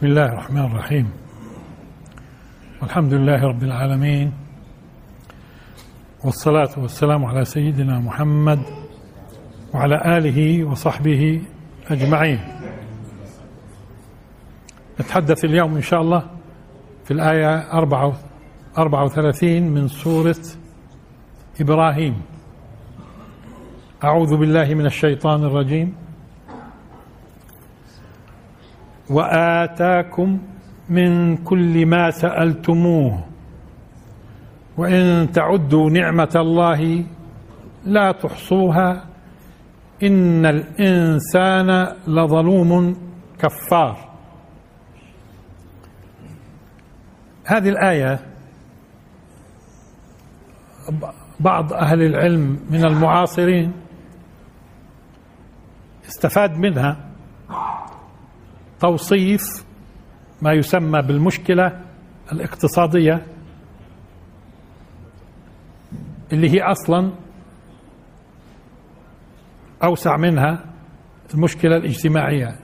بسم الله الرحمن الرحيم. والحمد لله رب العالمين. والصلاة والسلام على سيدنا محمد وعلى آله وصحبه أجمعين. نتحدث اليوم إن شاء الله في الآية 34 من سورة إبراهيم. أعوذ بالله من الشيطان الرجيم. وآتاكم من كل ما سألتموه. وإن تعدوا نعمة الله لا تحصوها. إن الإنسان لظلوم كفار. هذه الآية بعض أهل العلم من المعاصرين استفاد منها. توصيف ما يسمى بالمشكلة الاقتصادية اللي هي أصلا أوسع منها المشكلة الاجتماعية.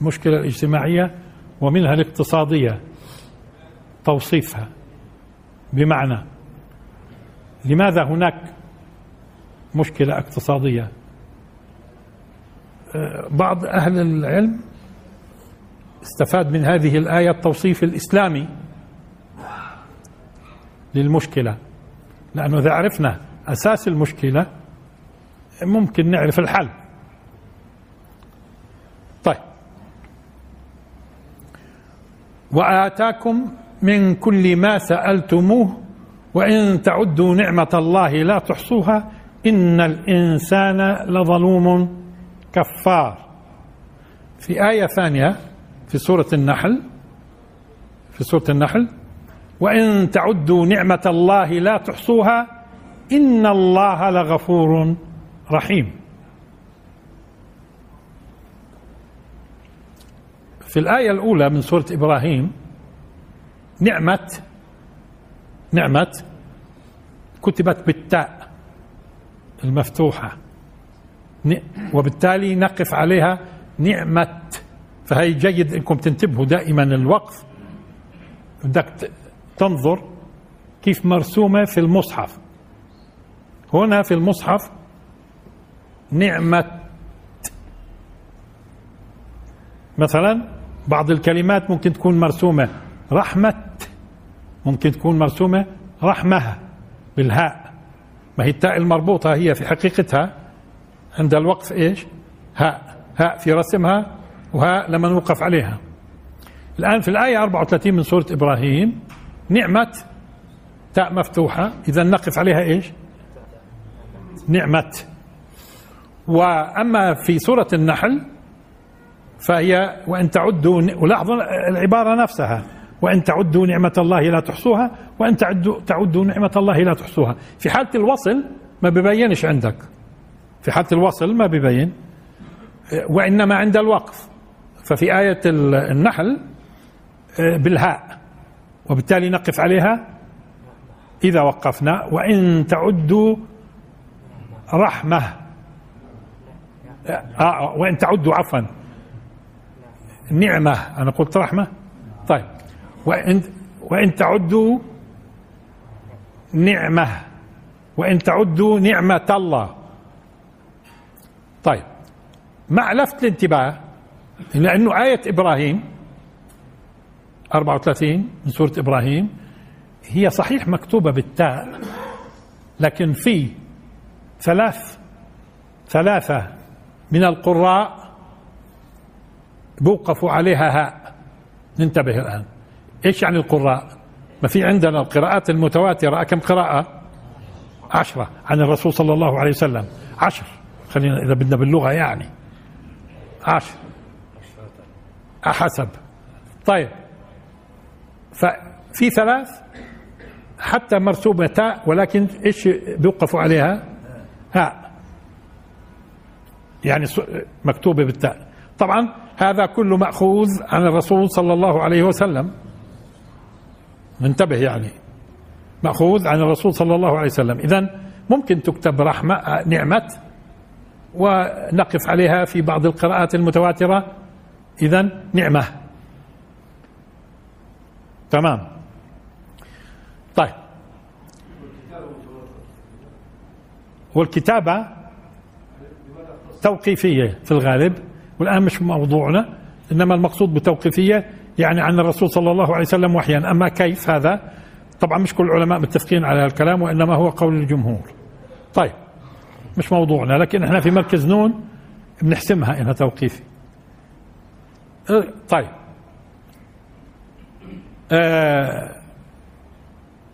المشكلة الاجتماعية ومنها الاقتصادية توصيفها بمعنى لماذا هناك مشكلة اقتصادية؟ بعض أهل العلم استفاد من هذه الآية التوصيف الإسلامي للمشكلة. لأنه إذا عرفنا أساس المشكلة ممكن نعرف الحل. طيب. وآتاكم من كل ما سألتموه وإن تعدوا نعمة الله لا تحصوها إن الإنسان لظلوم كفار. في آية ثانية في سورة النحل في سورة النحل وإن تعدوا نعمة الله لا تحصوها إن الله لغفور رحيم. في الآية الأولى من سورة إبراهيم نعمة نعمة كتبت بالتاء المفتوحة وبالتالي نقف عليها نعمة. فهي جيد إنكم تنتبهوا دائما الوقف بدك تنظر كيف مرسومة في المصحف. هنا في المصحف نعمة مثلا بعض الكلمات ممكن تكون مرسومة رحمة ممكن تكون مرسومة رحمة بالهاء. ما هي التاء المربوطة هي في حقيقتها عند الوقف إيش؟ هاء. هاء في رسمها وهاء لما نوقف عليها. الآن في الآية 34 من سورة إبراهيم نعمة تاء مفتوحة. إذا نقف عليها إيش؟ نعمة. وأما في سورة النحل فهي وإن تعدوا ولاحظوا العبارة نفسها. وإن تعدوا نعمة الله لا تحصوها وإن تعدوا تعدوا نعمة الله لا تحصوها. في حالة الوصل ما ببينش عندك. في حالة الوصل ما ببين. وإنما عند الوقف. ففي آية النحل بالهاء وبالتالي نقف عليها. إذا وقفنا وإن تعدوا رحمة. آه وإن تعدوا عفوا. نعمة. أنا قلت رحمة؟ طيب. وإن وإن تعدوا نعمة. وإن تعدوا نعمة الله. طيب. مع لفت الانتباه لأنه آية إبراهيم 34 من سورة إبراهيم هي صحيح مكتوبة بالتاء لكن في ثلاث ثلاثة من القراء بوقفوا عليها هاء. ننتبه الآن. إيش يعني القراء؟ ما في عندنا القراءات المتواترة. كم قراءة؟ عشرة عن الرسول صلى الله عليه وسلم. عشر. خلينا إذا بدنا باللغة يعني. عشر. حسب. طيب. ففي ثلاث حتى مرسومة تاء ولكن إيش بيوقفوا عليها؟ هاء يعني مكتوبة بالتاء. طبعا هذا كله مأخوذ عن الرسول صلى الله عليه وسلم. انتبه يعني. مأخوذ عن الرسول صلى الله عليه وسلم. إذا ممكن تكتب رحمة نعمة ونقف عليها في بعض القراءات المتواترة. إذا نعمة. تمام. طيب. والكتابة توقيفية في الغالب والآن مش موضوعنا إنما المقصود بتوقيفية يعني عن الرسول صلى الله عليه وسلم وحيا. أما كيف هذا؟ طبعا مش كل العلماء متفقين على الكلام وإنما هو قول الجمهور. طيب. مش موضوعنا لكن إحنا في مركز نون بنحسمها إنها توقيفي طيب. آه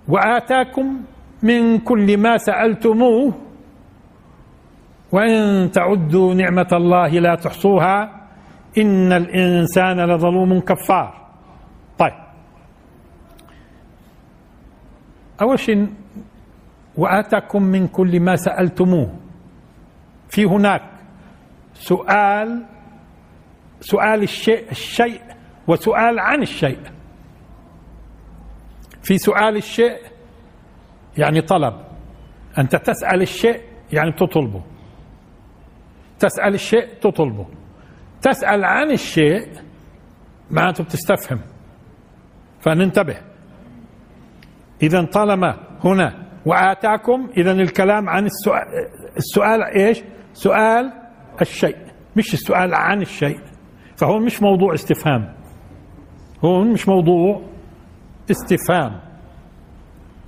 وآتاكم من كل ما سألتموه وإن تعدوا نعمة الله لا تحصوها إن الإنسان لظلوم كفار. طيب. أول شيء وآتاكم من كل ما سألتموه. في هناك سؤال سؤال الشيء الشيء وسؤال عن الشيء. في سؤال الشيء يعني طلب. أنت تسأل الشيء يعني تطلبه. تسأل الشيء تطلبه. تسأل عن الشيء معناته بتستفهم. فننتبه. إذا طالما هنا وآتاكم إذا الكلام عن السؤال السؤال إيش؟ سؤال الشيء مش السؤال عن الشيء. فهون مش موضوع استفهام. هون مش موضوع استفهام.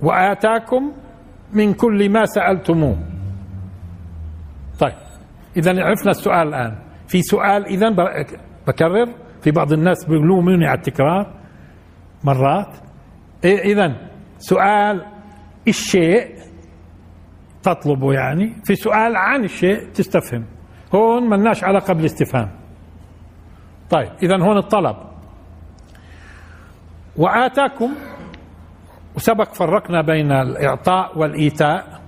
وآتاكم من كل ما سألتموه. طيب إذا عرفنا السؤال الآن. في سؤال إذا بكرر. في بعض الناس بيلوموني على التكرار مرات. إيه إذا سؤال الشيء تطلبه يعني. في سؤال عن الشيء تستفهم. هون ملناش علاقة بالاستفهام. طيب إذا هون الطلب. وآتاكم وسبق فرقنا بين الإعطاء والإيتاء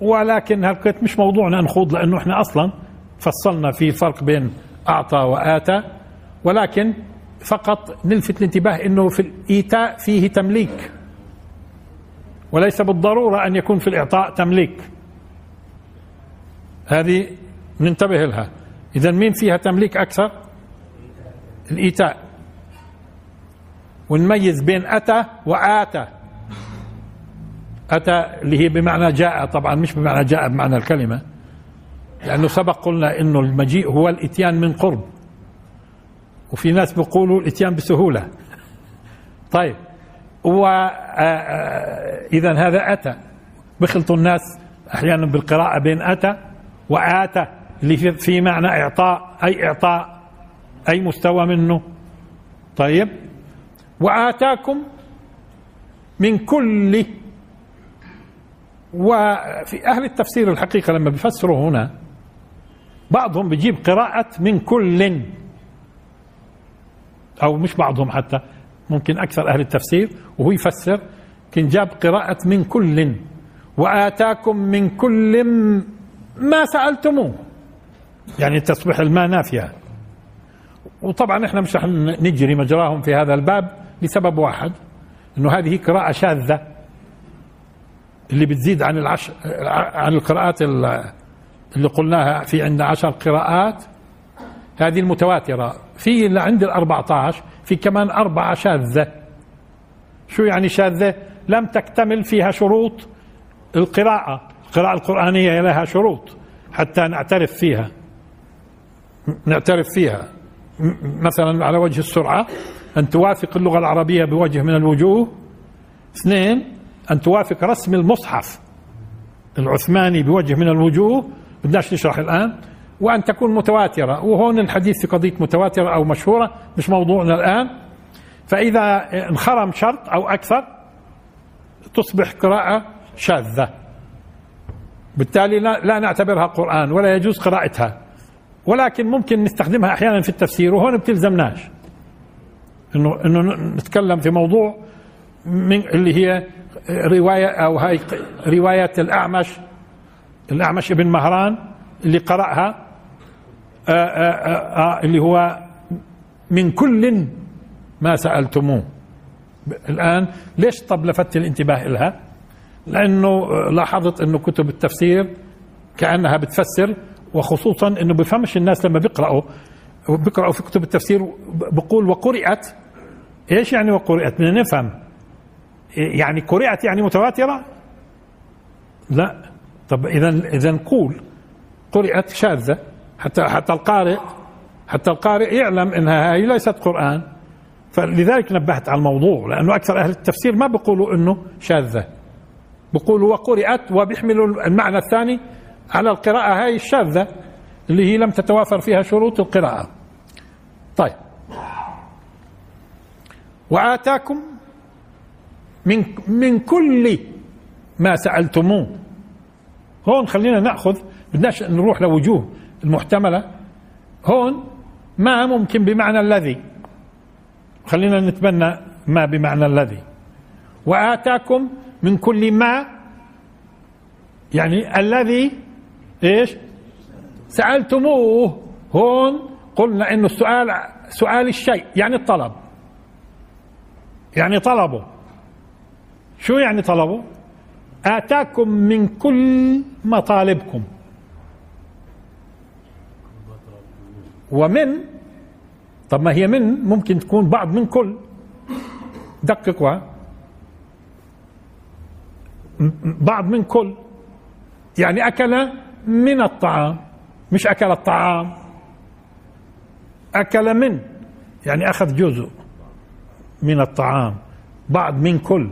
ولكن هالقيت مش موضوعنا نخوض لأنه إحنا أصلا فصلنا في فرق بين أعطى وآتى ولكن فقط نلفت الانتباه أنه في الإيتاء فيه تمليك. وليس بالضرورة أن يكون في الإعطاء تمليك. هذه ننتبه لها. إذا مين فيها تمليك أكثر؟ الإيتاء. ونميز بين أتى وآتى. أتى اللي هي بمعنى جاء طبعا مش بمعنى جاء بمعنى الكلمة. لأنه سبق قلنا إنه المجيء هو الإتيان من قرب. وفي ناس بيقولوا الإتيان بسهولة. طيب. وإذا هذا أتى. بخلط الناس أحيانا بالقراءة بين أتى وآتى. في معنى إعطاء أي إعطاء أي مستوى منه. طيب. وآتاكم من كل وفي أهل التفسير الحقيقة لما بيفسروا هنا بعضهم بيجيب قراءة من كل. أو مش بعضهم حتى ممكن أكثر أهل التفسير وهو يفسر كان جاب قراءة من كل. وآتاكم من كل ما سألتموه. يعني تصبح الماء نافية. وطبعا إحنا مش رح نجري مجراهم في هذا الباب لسبب واحد إنه هذه قراءة شاذة اللي بتزيد عن العش عن القراءات اللي قلناها في عندنا عشر قراءات. هذه المتواترة. في اللي عند ال 14 في كمان أربعة شاذة. شو يعني شاذة؟ لم تكتمل فيها شروط القراءة. القراءة القرآنية لها شروط حتى نعترف فيها. نعترف فيها. مثلا على وجه السرعة أن توافق اللغة العربية بوجه من الوجوه. اثنين أن توافق رسم المصحف العثماني بوجه من الوجوه. بدناش نشرح الآن. وأن تكون متواترة. وهون الحديث في قضية متواترة أو مشهورة مش موضوعنا الآن. فإذا انخرم شرط أو أكثر تصبح قراءة شاذة. بالتالي لا نعتبرها قرآن ولا يجوز قراءتها. ولكن ممكن نستخدمها أحيانا في التفسير وهون بتلزمناش. انه إنه نتكلم في موضوع من اللي هي رواية أو هاي رواية الأعمش الأعمش ابن مهران اللي قرأها آآ آه، آآ آه، آآ آه، اللي هو من كل ما سألتموه. الآن ليش طب لفت الانتباه لها لأنه لاحظت أنه كتب التفسير كأنها بتفسر وخصوصا أنه بفهمش الناس لما بيقرأوا بيقرأوا في كتب التفسير بقول وقرئت. إيش يعني وقرئت؟ بدنا نفهم. يعني قرئت يعني متواترة؟ لا. طب إذا إذا نقول قرئت شاذة حتى حتى القارئ حتى القارئ يعلم انها هي ليست قرآن. فلذلك نبهت على الموضوع لأنه أكثر أهل التفسير ما بيقولوا إنه شاذة. بيقولوا وقرئت وبيحملوا المعنى الثاني على القراءة هاي الشاذة اللي هي لم تتوافر فيها شروط القراءة. طيب. وآتاكم من من كل ما سألتموه. هون خلينا نأخذ بدناش نروح لوجوه المحتملة. هون ما ممكن بمعنى الذي. خلينا نتبنى ما بمعنى الذي. وآتاكم من كل ما يعني الذي إيش؟ سألتموه هون قلنا إنه السؤال سؤال الشيء يعني الطلب. يعني طلبه. شو يعني طلبه؟ آتاكم من كل مطالبكم. ومن طب ما هي من ممكن تكون بعض من كل. دققوا بعض من كل. يعني أكل من الطعام مش أكل الطعام. أكل من يعني أخذ جزء من الطعام بعض من كل.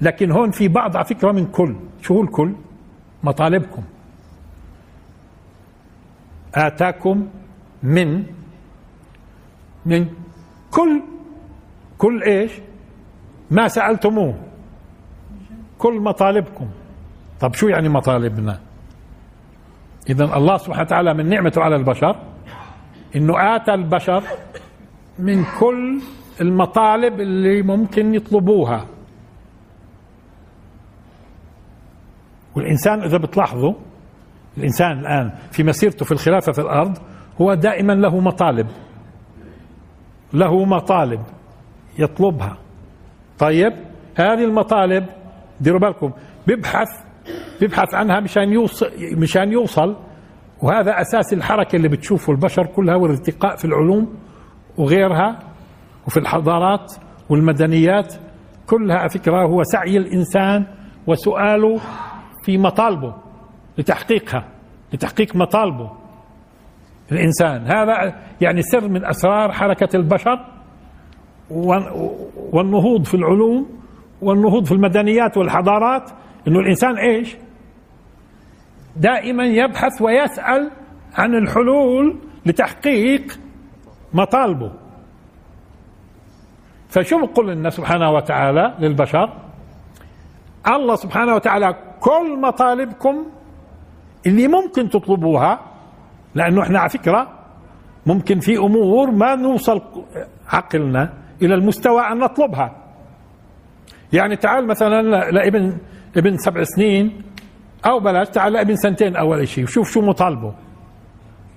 لكن هون في بعض على فكرة من كل. شو هو الكل؟ مطالبكم. آتاكم من من كل. كل إيش؟ ما سألتموه. كل مطالبكم. طب شو يعني مطالبنا؟ إذا الله سبحانه وتعالى من نعمته على البشر إنه آتى البشر من كل المطالب اللي ممكن يطلبوها. والإنسان إذا بتلاحظوا الإنسان الآن في مسيرته في الخلافة في الأرض هو دائما له مطالب له مطالب يطلبها. طيب هذه المطالب ديروا بالكم بيبحث بيبحث عنها مشان يوصل مشان يوصل. وهذا أساس الحركة اللي بتشوفه البشر كلها والارتقاء في العلوم وغيرها وفي الحضارات والمدنيات. كلها فكرة هو سعي الإنسان وسؤاله في مطالبه لتحقيقها لتحقيق مطالبه الإنسان. هذا يعني سر من أسرار حركة البشر والنهوض في العلوم والنهوض في المدنيات والحضارات. إنه الإنسان إيش؟ دائما يبحث ويسأل عن الحلول لتحقيق مطالبه. فشو بقول لنا سبحانه وتعالى للبشر؟ الله سبحانه وتعالى كل مطالبكم اللي ممكن تطلبوها لأنه إحنا على فكرة ممكن في أمور ما نوصل عقلنا إلى المستوى أن نطلبها. يعني تعال مثلا لابن ابن سبع سنين أو بلاش تعال لابن سنتين أول شيء وشوف شو مطالبه.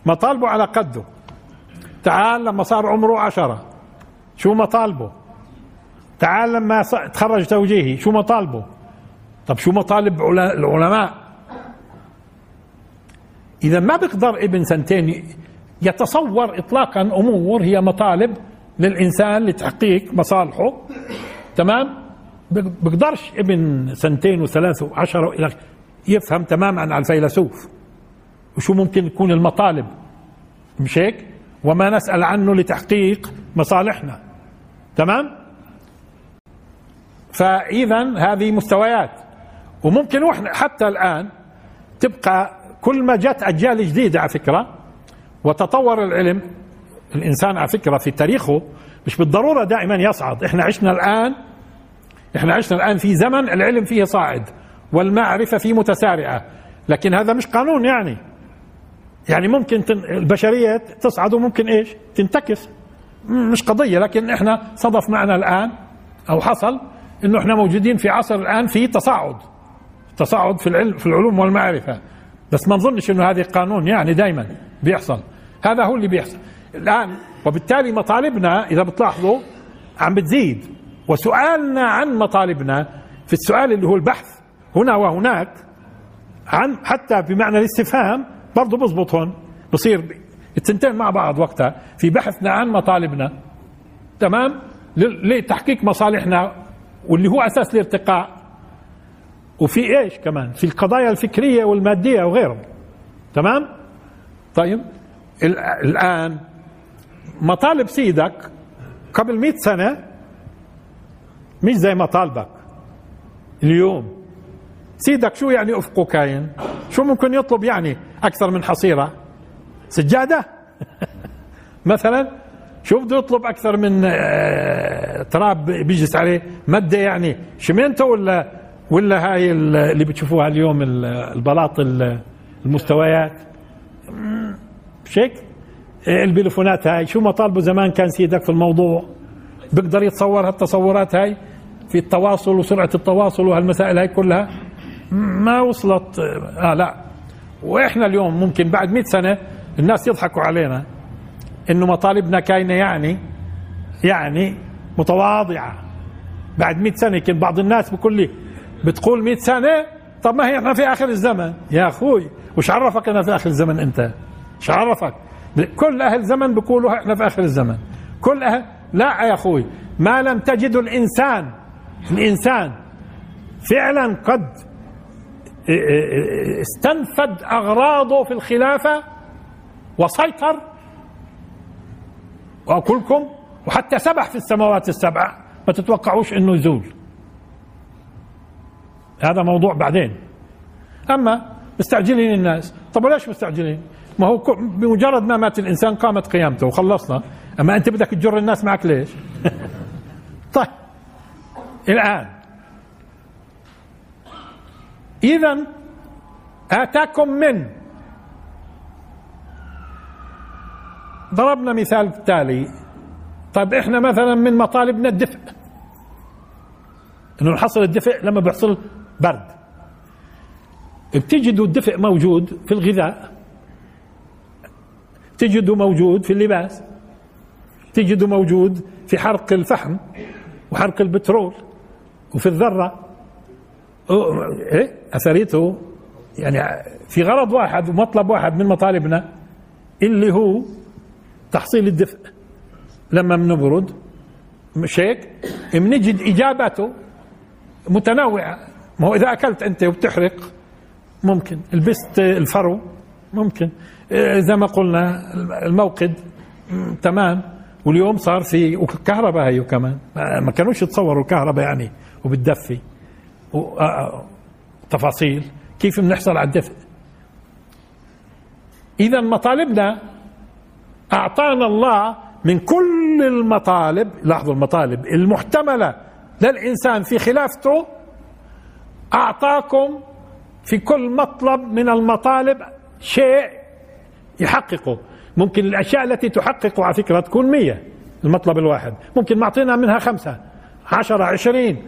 مطالبه على قده. تعال لما صار عمره عشرة. شو مطالبه؟ تعال لما تخرج توجيهي شو مطالبه؟ طب شو مطالب العلماء؟ إذا ما بيقدر ابن سنتين يتصور إطلاقا أمور هي مطالب للإنسان لتحقيق مصالحه. تمام؟ بيقدرش ابن سنتين وثلاث وعشرة إلى يفهم تماما عن الفيلسوف. وشو ممكن تكون المطالب؟ مش هيك؟ وما نسأل عنه لتحقيق مصالحنا. تمام؟ فإذا هذه مستويات. وممكن وإحنا حتى الآن تبقى كل ما جت أجيال جديدة على فكرة وتطور العلم الإنسان على فكرة في تاريخه مش بالضرورة دائما يصعد. إحنا عشنا الآن إحنا عشنا الآن في زمن العلم فيه صاعد والمعرفة فيه متسارعة. لكن هذا مش قانون يعني. يعني ممكن البشرية تصعد وممكن إيش؟ تنتكس. مش قضية. لكن إحنا صدف معنا الآن أو حصل إنه إحنا موجودين في عصر الآن في تصاعد. تصاعد في العلم في العلوم والمعرفة. بس ما نظنش إنه هذا قانون يعني دائما بيحصل. هذا هو اللي بيحصل. الآن وبالتالي مطالبنا إذا بتلاحظوا عم بتزيد. وسؤالنا عن مطالبنا في السؤال اللي هو البحث هنا وهناك عن حتى بمعنى الاستفهام برضه بزبط هون. بصير التنتين مع بعض وقتها في بحثنا عن مطالبنا. تمام؟ لتحقيق مصالحنا واللي هو أساس الارتقاء. وفي إيش كمان؟ في القضايا الفكرية والمادية وغيره تمام؟ طيب الآن مطالب سيدك قبل مئة سنة مش زي مطالبك اليوم. سيدك شو يعني أفقه كاين؟ شو ممكن يطلب يعني أكثر من حصيرة؟ سجادة؟ مثلا شو بده يطلب أكثر من آه، تراب بيجلس عليه؟ مادة يعني. شمينته ولا ولا هاي اللي بتشوفوها اليوم البلاط المستويات؟ مش هيك البلفونات هاي. شو مطالبه زمان كان سيدك في الموضوع. بيقدر يتصور هالتصورات هاي؟ في التواصل وسرعة التواصل وهالمسائل هاي كلها ما وصلت آه لا. وإحنا اليوم ممكن بعد مئة سنة الناس يضحكوا علينا إنه مطالبنا كاينة يعني يعني متواضعة. بعد مئة سنة يمكن بعض الناس بقول لي بتقول مئة سنة؟ طب ما هي إحنا في آخر الزمن. يا أخوي وش عرفك أنا في آخر الزمن أنت؟ شو عرفك؟ كل أهل زمن بيقولوا إحنا في آخر الزمن. كل أهل لا يا أخوي ما لم تجد الإنسان الانسان فعلا قد استنفد أغراضه في الخلافة وسيطر. واقولكم وحتى سبح في السماوات السبع ما تتوقعوش إنه يزول. هذا موضوع بعدين. أما مستعجلين الناس. طب وليش مستعجلين؟ ما هو بمجرد ما مات الإنسان قامت قيامته وخلصنا. أما أنت بدك تجر الناس معك ليش؟ طيب. الآن. اذا آتاكم من. ضربنا مثال تالي. طيب إحنا مثلا من مطالبنا الدفء. إنه نحصل الدفء لما بيحصل برد. بتجدوا الدفء موجود في الغذاء. تجده موجود في اللباس. تجده موجود في حرق الفحم وحرق البترول. وفي الذرة. إيه؟ أثريته يعني في غرض واحد ومطلب واحد من مطالبنا اللي هو تحصيل الدفء. لما بنبرد مش هيك بنجد إجابته متنوعة. ما هو إذا أكلت أنت وبتحرق ممكن. لبست الفرو ممكن. إيه، زي ما قلنا الموقد تمام. واليوم صار في وكهرباء هي كمان. ما كانوش يتصوروا الكهرباء يعني. وبتدفي. تفاصيل. كيف بنحصل على الدفء؟ إذا مطالبنا أعطانا الله من كل المطالب لاحظوا المطالب المحتملة للإنسان في خلافته أعطاكم في كل مطلب من المطالب شيء يحققه. ممكن الأشياء التي تحقق على فكرة تكون مية المطلب الواحد. ممكن معطينا منها خمسة عشرة عشرين.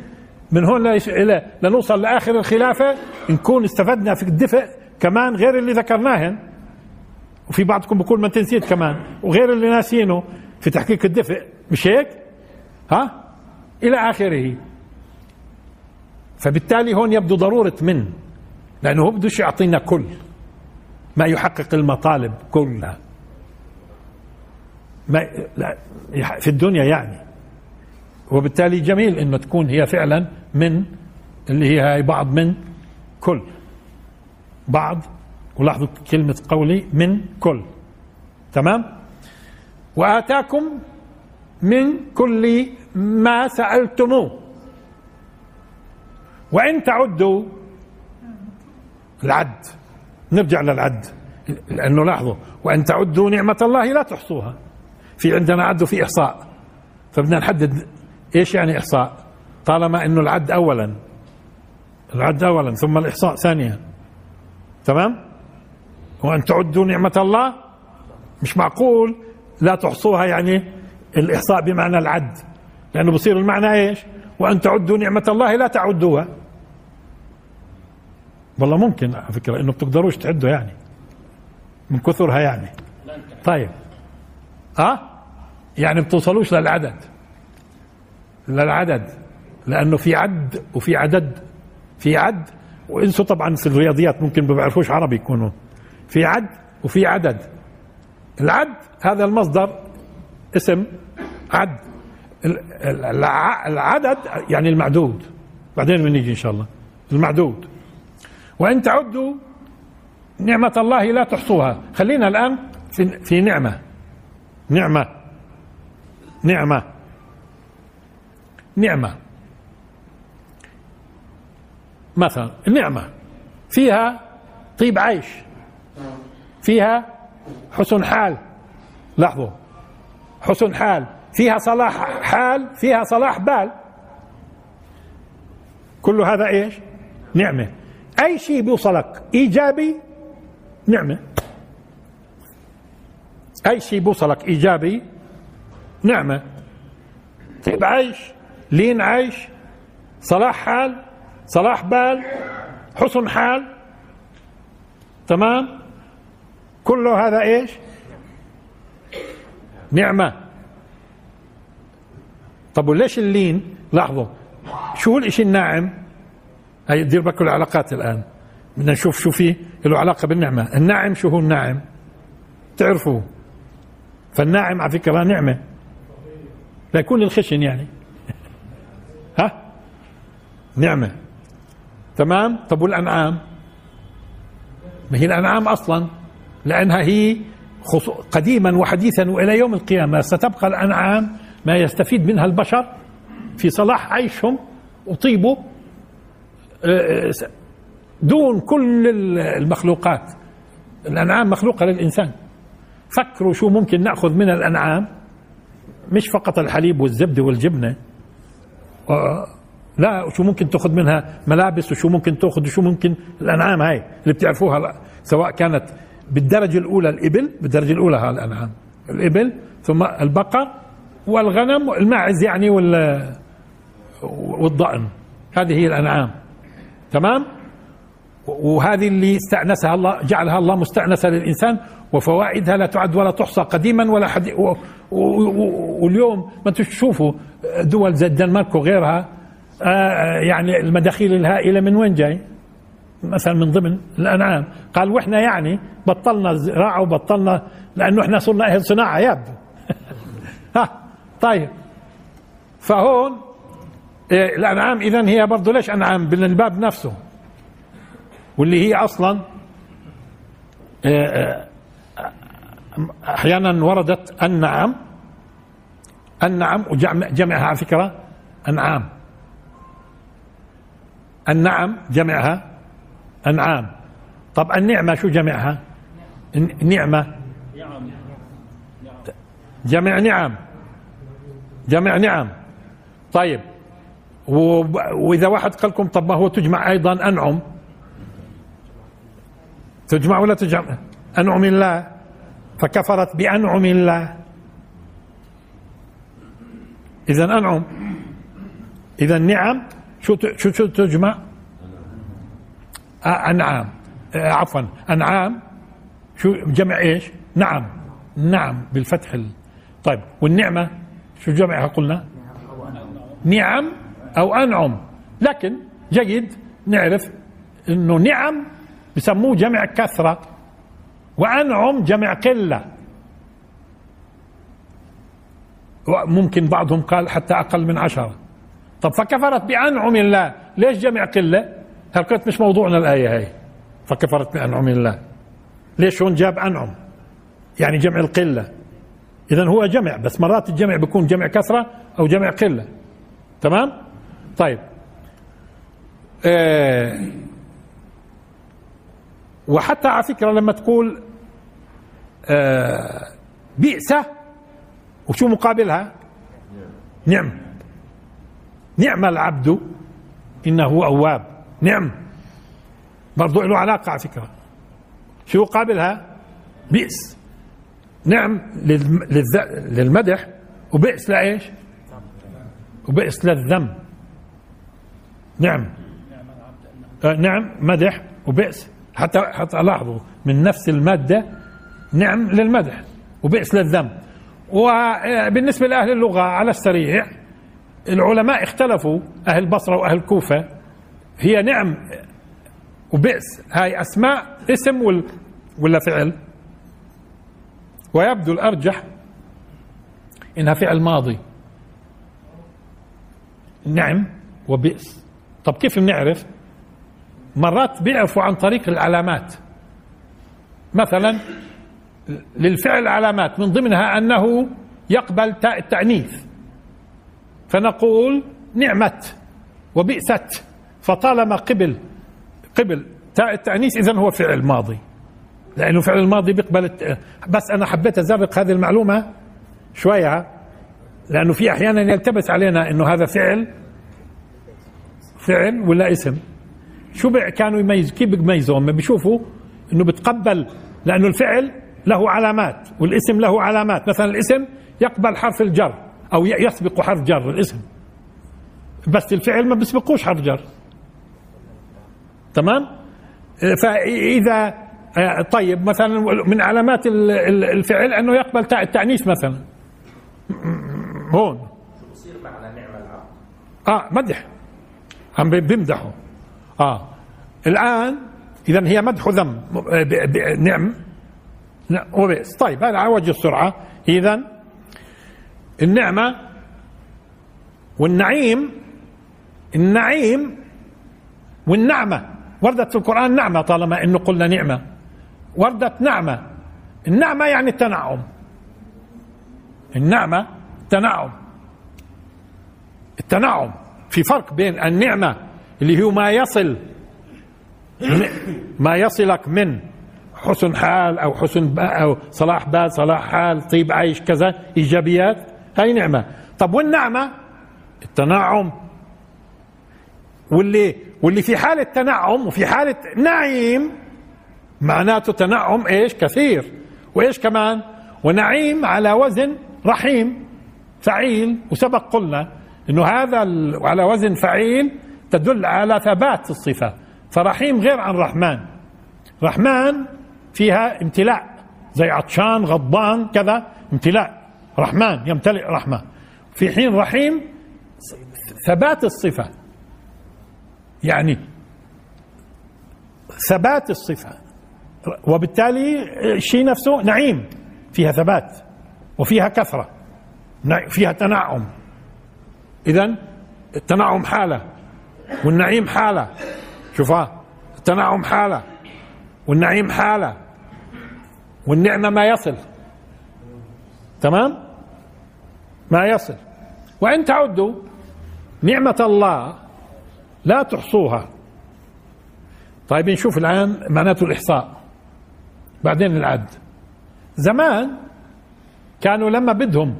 من هون إلى لنوصل لآخر الخلافة نكون استفدنا في الدفء كمان غير اللي ذكرناهن وفي بعضكم بقول ما تنسيت كمان. وغير اللي ناسينه في تحقيق الدفء. مش هيك؟ ها؟ إلى آخره. فبالتالي هون يبدو ضرورة من؟ لأنه هو بدوش يعطينا كل. ما يحقق المطالب كلها. ما لا في الدنيا يعني. وبالتالي جميل إنه تكون هي فعلا من اللي هي هاي بعض من كل. بعض ولاحظوا كلمة قولي من كل. تمام؟ وآتاكم من كل ما سألتموه. وإن تعدوا العد. نرجع للعد. لأنه لاحظوا وأن تعدوا نعمة الله لا تحصوها. في عندنا عد وفي إحصاء. فبدنا نحدد إيش يعني إحصاء؟ طالما أنه العد أولا. العد أولا ثم الإحصاء ثانيا. تمام؟ وأن تعدوا نعمة الله؟ مش معقول. لا تحصوها يعني الإحصاء بمعنى العد. لأنه بصير المعنى إيش؟ وأن تعدوا نعمة الله لا تعدوها. والله ممكن على فكرة إنه بتقدروش تعدوا يعني. من كثرها يعني. طيب. ها أه؟ يعني بتوصلوش للعدد. للعدد لأنه في عد وفي عدد في عد وإنسوا طبعا في الرياضيات ممكن ما بيعرفوش عربي يكونوا. في عد وفي عدد. العد هذا المصدر اسم عد. العدد يعني المعدود. بعدين بنيجي إن شاء الله. المعدود. وإن تعدوا نعمة الله لا تحصوها. خلينا الآن في, في نعمة. نعمة. نعمة. نعمة. مثلا النعمة. فيها طيب عيش. فيها حسن حال. لاحظوا. حسن حال. فيها صلاح حال. فيها صلاح بال. كل هذا إيش؟ نعمة. أي شيء بيوصلك إيجابي نعمة. أي شيء بيوصلك إيجابي نعمة. طيب عيش. لين عيش صلاح حال صلاح بال حسن حال. تمام؟ كله هذا إيش؟ نعمة. طب وليش اللين؟ لاحظوا شو الإشي الناعم؟ هي دير بالكم العلاقات الآن. بدنا نشوف شو فيه له علاقة بالنعمة. الناعم شو هو الناعم؟ تعرفوا فالناعم على فكرة نعمة. لا يكون الخشن يعني. ها؟ نعمة. تمام؟ طب والأنعام؟ ما هي الأنعام أصلا؟ لأنها هي قديما وحديثا وإلى يوم القيامة. ستبقى الأنعام ما يستفيد منها البشر في صلاح عيشهم وطيبه آه، آه، دون كل المخلوقات. الأنعام مخلوقة للإنسان. فكروا شو ممكن نأخذ من الأنعام؟ مش فقط الحليب والزبدة والجبنة. لا وشو ممكن تاخذ منها ملابس وشو ممكن تاخذ وشو ممكن الأنعام هاي اللي بتعرفوها سواء كانت بالدرجة الأولى الإبل بالدرجة الأولى ها الأنعام الإبل ثم البقر والغنم الماعز يعني وال والضأن هذه هي الأنعام تمام؟ وهذه اللي استأنسها الله جعلها الله مستأنسة للإنسان وفوائدها لا تعد ولا تحصى قديما ولا حد و... و... و... واليوم ما تشوفوا دول زي الدنمارك وغيرها آه، يعني المداخيل الهائلة من وين جاي؟ مثلا من ضمن الأنعام. قال وإحنا يعني بطلنا زراعة وبطلنا لأنه إحنا صرنا أهل صناعة يبدو ها طيب. فهون إيه الأنعام اذا هي برضه ليش أنعام؟ من الباب نفسه. واللي هي أصلا إيه، أحيانا وردت النعم النعم وجمعها على فكرة أنعام. النعم جمعها أنعام. طب النعمة شو جمعها؟ نعمة. جمع نعم. جمع نعم. طيب. وإذا واحد قال لكم طب ما هو تجمع أيضا أنعم. تجمع ولا تجمع؟ أنعم الله. فكفرت بأنعم الله. إذا أنعم. إذا نعم شو شو شو تجمع؟ آه، أنعام. آه، عفوا. أنعام. شو جمع إيش؟ نعم. نعم بالفتح ال... طيب والنعمة شو جمعها؟ قلنا؟ نعم أو أنعم. لكن جيد نعرف إنه نعم بسموه جمع كثرة. وأنعم جمع قلة ممكن بعضهم قال حتى أقل من عشرة. طب فكفرت بأنعم الله. ليش جمع قلة هلقيت مش موضوعنا الآية هاي؟ فكفرت بأنعم الله. ليش هون جاب أنعم؟ يعني جمع القلة. إذا هو جمع بس مرات الجمع بيكون جمع كثرة أو جمع قلة. تمام؟ طيب. آه وحتى على فكرة لما تقول بئسة وشو مقابلها؟ نعم. نعم العبد إنه أواب. نعم. برضو له علاقة على فكرة. شو قابلها؟ بئس. نعم للمدح. وبئس لإيش؟ وبئس للذم. نعم. آه، نعم مدح وبئس. حتى حتى لاحظوا من نفس المادة نعم للمدح وبئس للذم. وبالنسبة لأهل اللغة على السريع العلماء اختلفوا أهل البصرة وأهل الكوفة هي نعم وبئس. هاي أسماء اسم ولا فعل؟ ويبدو الأرجح إنها فعل ماضي. نعم وبئس. طب كيف بنعرف؟ مرات بيعرفوا عن طريق العلامات. مثلا للفعل علامات من ضمنها أنه يقبل تاء التأنيث. فنقول نعمت وبئست فطالما قبل قبل تاء التأنيث إذا هو فعل ماضي. لأنه فعل الماضي بيقبل بس أنا حبيت أزرق هذه المعلومة شوية لأنه في أحيانا يلتبس علينا أنه هذا فعل فعل ولا اسم. شو كانوا يميز كيف بيميزوا هم بيشوفوا إنه بتقبل لأنه الفعل له علامات والاسم له علامات. مثلا الاسم يقبل حرف الجر أو يسبق حرف جر الاسم. بس الفعل ما بيسبقوش حرف جر. تمام؟ فإذا طيب مثلا من علامات الفعل أنه يقبل تاء التانيث مثلا. هون. شو بصير معنى نعم العبد آه مدح. عم بيمدحه آه. الآن اذا هي مدح ذم نعم. وبئس. طيب هذا على وجه السرعة. اذا النعمة والنعيم النعيم والنعمة. وردت في القرآن نعمة طالما إنه قلنا نعمة. وردت نعمة. النعمة يعني التنعم. النعمة تنعم. التنعم في فرق بين النعمة اللي هو ما يصل ما يصلك من حسن حال أو حسن أو صلاح بال صلاح حال طيب عيش كذا إيجابيات هاي نعمة. طب والنعمة؟ التنعم. واللي واللي في حالة تنعم وفي حالة نعيم معناته تنعم إيش؟ كثير. وإيش كمان؟ ونعيم على وزن رحيم فعيل. وسبق قلنا إنه هذا على وزن فعيل تدل على ثبات الصفة. فرحيم غير عن رحمن. رحمن فيها امتلاء. زي عطشان غضبان كذا امتلاء. رحمن يمتلئ رحمة. في حين رحيم ثبات الصفة. يعني ثبات الصفة. وبالتالي الشيء نفسه نعيم. فيها ثبات. وفيها كثرة. فيها تنعم. إذا التنعم حالة. والنعيم حالة. شوفها التنعم حالة. والنعيم حالة. والنعمة ما يصل. تمام؟ ما يصل. وإن تعدوا نعمة الله لا تحصوها. طيب نشوف الآن معناته الإحصاء. بعدين العد. زمان كانوا لما بدهم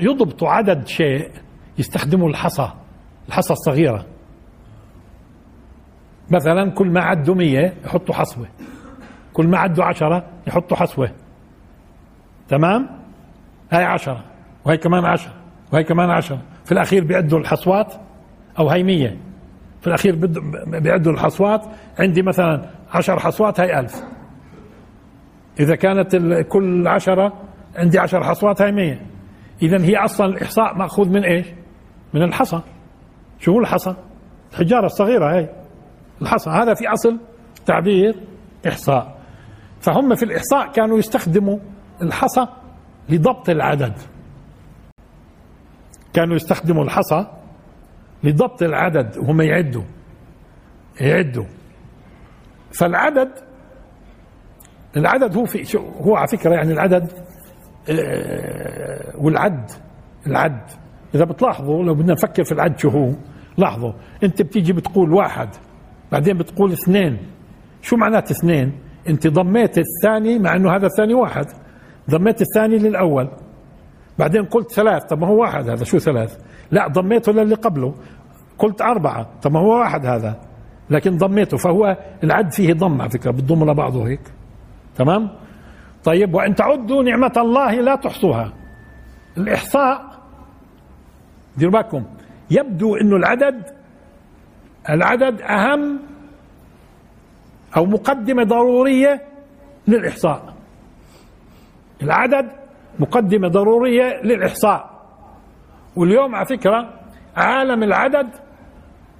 يضبطوا عدد شيء يستخدموا الحصى الحصى الصغيرة. مثلا كل ما عدوا مية يحطوا حصوة. كل ما عدوا عشرة يحطوا حصوة. تمام؟ هاي عشرة وهي كمان عشرة وهي كمان عشرة. في الأخير بيعدوا الحصوات أو هاي مية. في الأخير بيعدوا الحصوات. عندي مثلا عشر حصوات هاي ألف. إذا كانت كل عشرة عندي عشر حصوات هاي مية. إذا هي أصلا الإحصاء مأخوذ من إيش؟ من الحصى. شو هو الحصى؟ الحجارة الصغيرة هاي. الحصى. هذا في أصل تعبير إحصاء. فهم في الإحصاء كانوا يستخدموا الحصى لضبط العدد. كانوا يستخدموا الحصى لضبط العدد وهم يعدوا يعدوا. فالعدد العدد هو في هو على فكرة يعني العدد آه، والعد العد. إذا بتلاحظوا لو بدنا نفكر في العد شو هو لاحظوا أنت بتيجي بتقول واحد بعدين بتقول اثنين. شو معنات اثنين؟ انت ضميت الثاني مع إنه هذا الثاني واحد. ضميت الثاني للأول. بعدين قلت ثلاث طب ما هو واحد هذا شو ثلاث؟ لا ضميته للي قبله. قلت أربعة طب ما هو واحد هذا. لكن ضميته فهو العد فيه ضم على فكرة بتضم لبعضه هيك. تمام؟ طيب وإن تعدوا نعمة الله لا تحصوها. الإحصاء ديروا بالكم يبدو أنه العدد العدد أهم أو مقدمة ضرورية للإحصاء. العدد مقدمة ضرورية للإحصاء. واليوم على فكرة عالم العدد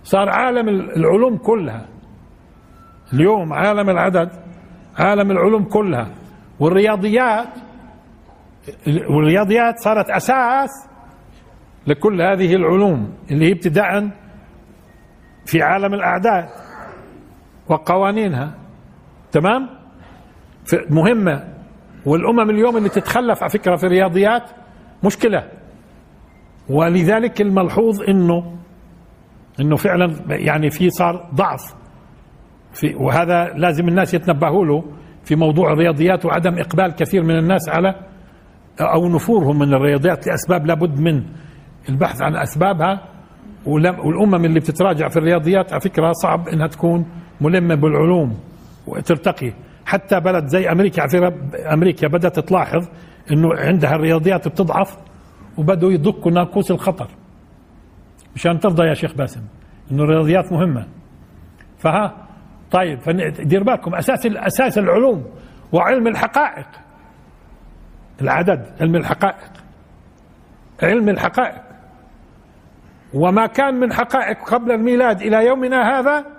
صار عالم العلوم كلها. اليوم عالم العدد عالم العلوم كلها. والرياضيات والرياضيات صارت أساس لكل هذه العلوم اللي هي ابتداء في عالم الأعداد. وقوانينها. تمام؟ مهمة. والأمم اليوم اللي تتخلف على فكرة في الرياضيات مشكلة. ولذلك الملحوظ إنه إنه فعلا يعني في صار ضعف. في وهذا لازم الناس يتنبهوا له في موضوع الرياضيات وعدم إقبال كثير من الناس على أو نفورهم من الرياضيات لأسباب لابد من البحث عن أسبابها. والأمم اللي بتتراجع في الرياضيات على فكرة صعب إنها تكون ملمه بالعلوم وترتقي. حتى بلد زي أمريكا على أمريكا بدأت تلاحظ إنه عندها الرياضيات بتضعف وبدوا يدقوا ناقوس الخطر. مشان ترضى يا شيخ باسم إنه الرياضيات مهمة. فها طيب دير بالكم أساس أساس العلوم وعلم الحقائق. العدد علم الحقائق. علم الحقائق. وما كان من حقائق قبل الميلاد إلى يومنا هذا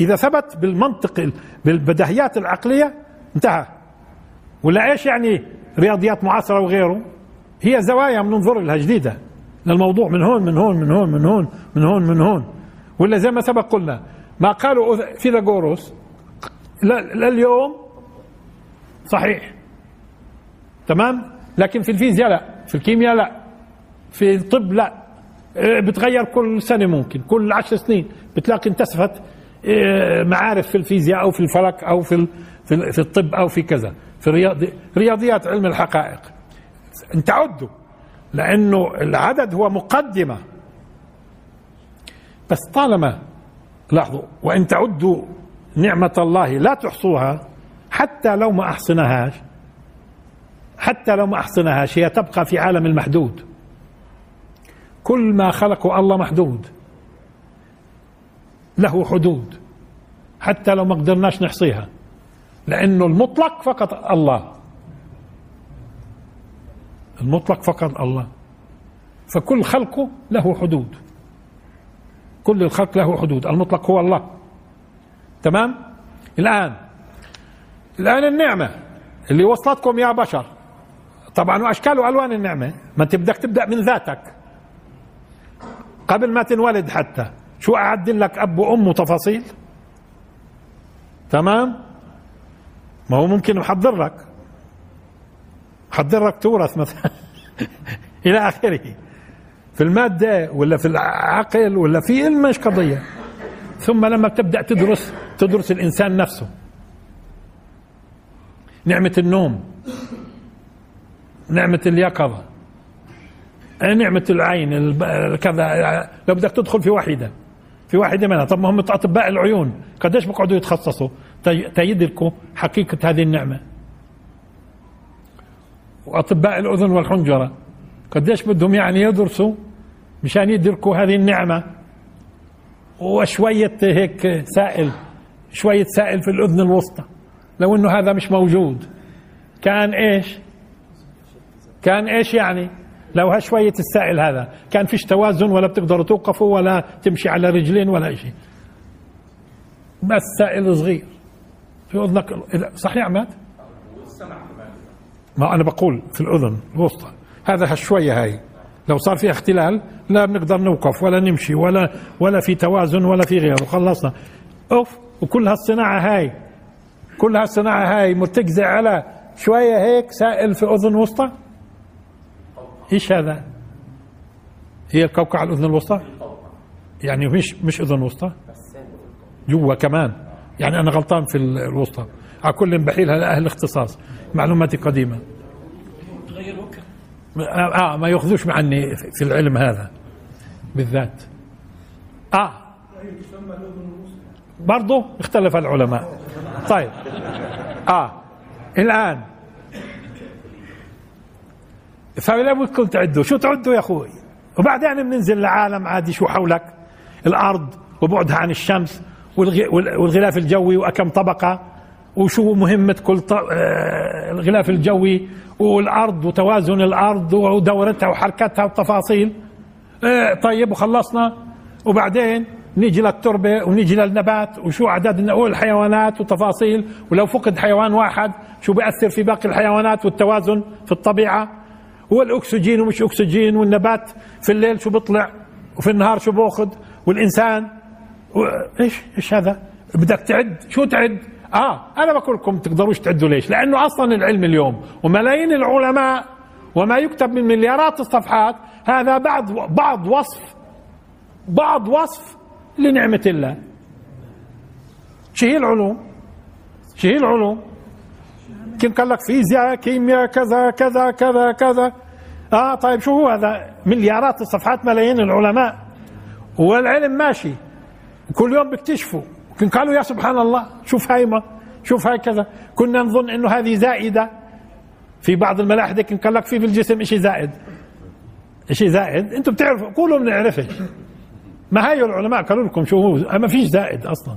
إذا ثبت بالمنطق بالبدهيات العقلية انتهى. ولا إيش يعني رياضيات معاصرة وغيره؟ هي زوايا بننظر لها جديدة. للموضوع من هون من هون من هون من هون من هون من هون. ولا زي ما سبق قلنا ما قالوا فيثاغورس لليوم صحيح. تمام؟ لكن في الفيزياء لا في الكيمياء لا في الطب لا. إيه، بتغير كل سنة ممكن كل عشر سنين. بتلاقي انتسفت معارف في الفيزياء أو في الفلك أو في في الطب أو في كذا في رياضيات علم الحقائق. إن تعدوا لأنه العدد هو مقدمة. بس طالما لاحظوا وإن تعدوا نعمة الله لا تحصوها حتى لو ما أحصناهاش حتى لو ما أحصناهاش هي تبقى في عالم المحدود. كل ما خلقه الله محدود. له حدود. حتى لو ما قدرناش نحصيها. لأنه المطلق فقط الله. المطلق فقط الله. فكل خلقه له حدود. كل الخلق له حدود. المطلق هو الله. تمام؟ الآن الآن النعمة اللي وصلتكم يا بشر. طبعا وأشكال وألوان النعمة. ما أنت بدك تبدأ من ذاتك. قبل ما تنولد حتى. شو أعدل لك أب وأم وتفاصيل؟ تمام؟ ما هو ممكن محضر لك. حضرك تورث مثلا. إلى آخره. في المادة ولا في العقل ولا في مش قضية؟ ثم لما تبدأ تدرس تدرس الإنسان نفسه. نعمة النوم. نعمة اليقظة. نعمة العين كذا. لو بدك تدخل في واحدة. في واحدة منها. طب ما هم أطباء العيون. قديش بيقعدوا يتخصصوا؟ تيدركوا حقيقة هذه النعمة. وأطباء الأذن والحنجرة. قديش بدهم يعني يدرسوا مشان يدركوا هذه النعمة. وشوية هيك سائل شوية سائل في الأذن الوسطى. لو إنه هذا مش موجود. كان إيش؟ كان إيش يعني؟ لو هالشوية السائل هذا كان فيش توازن ولا بتقدروا توقفوا ولا تمشي على رجلين ولا شيء بس سائل صغير في اذنك صحيح عماد؟ ما أنا بقول في الأذن الوسطى. هذا هالشوية هاي. لو صار فيها اختلال لا بنقدر نوقف ولا نمشي ولا ولا في توازن ولا في غيره. خلصنا. أوف وكل هالصناعة هاي كل هالصناعة هاي مرتكزة على شوية هيك سائل في أذن وسطى؟ إيش هذا؟ هي القوقعة الأذن الوسطى؟ يعني مش مش أذن وسطى؟ جوا كمان. يعني أنا غلطان في الوسطى. على كل بحيلها لأهل الاختصاص. معلوماتي قديمة. آه ما يأخذوش عني في العلم هذا. بالذات. آه. برضه اختلف العلماء. طيب. آه. الآن فلا بدكم تعدوا. شو تعدوا يا أخوي؟ وبعدين بننزل لعالم عادي شو حولك؟ الأرض وبعدها عن الشمس والغلاف الجوي وأكم طبقة وشو مهمة كل آه، الغلاف الجوي والأرض وتوازن الأرض ودورتها وحركتها والتفاصيل. آه، طيب وخلصنا. وبعدين نيجي للتربة ونيجي للنبات وشو أعداد الحيوانات وتفاصيل. ولو فقد حيوان واحد شو بيأثر في باقي الحيوانات والتوازن في الطبيعة؟ هو الأكسجين ومش أكسجين والنبات في الليل شو بيطلع وفي النهار شو باخذ والإنسان إيش إيش هذا؟ بدك تعد شو تعد؟ آه أنا بقول لكم تقدروش تعدوا ليش؟ لأنه أصلا العلم اليوم وملايين العلماء وما يكتب من مليارات الصفحات هذا بعض بعض وصف بعض وصف لنعمة الله. شو هي العلوم؟ شو هي العلوم؟ كم قال لك فيزياء كيمياء كذا كذا كذا كذا. آه طيب شو هو هذا؟ مليارات الصفحات ملايين العلماء. والعلم ماشي. كل يوم بيكتشفوا. قالوا يا سبحان الله شوف هاي ما شوف هاي كذا. كنا نظن إنه هذه زائدة. في بعض الملاحدة كن قال لك في في الجسم شيء زائد. شيء زائد. أنتم بتعرفوا قولوا بنعرفش ما هاي العلماء قالوا لكم شو هو؟ ما فيش زائد أصلا.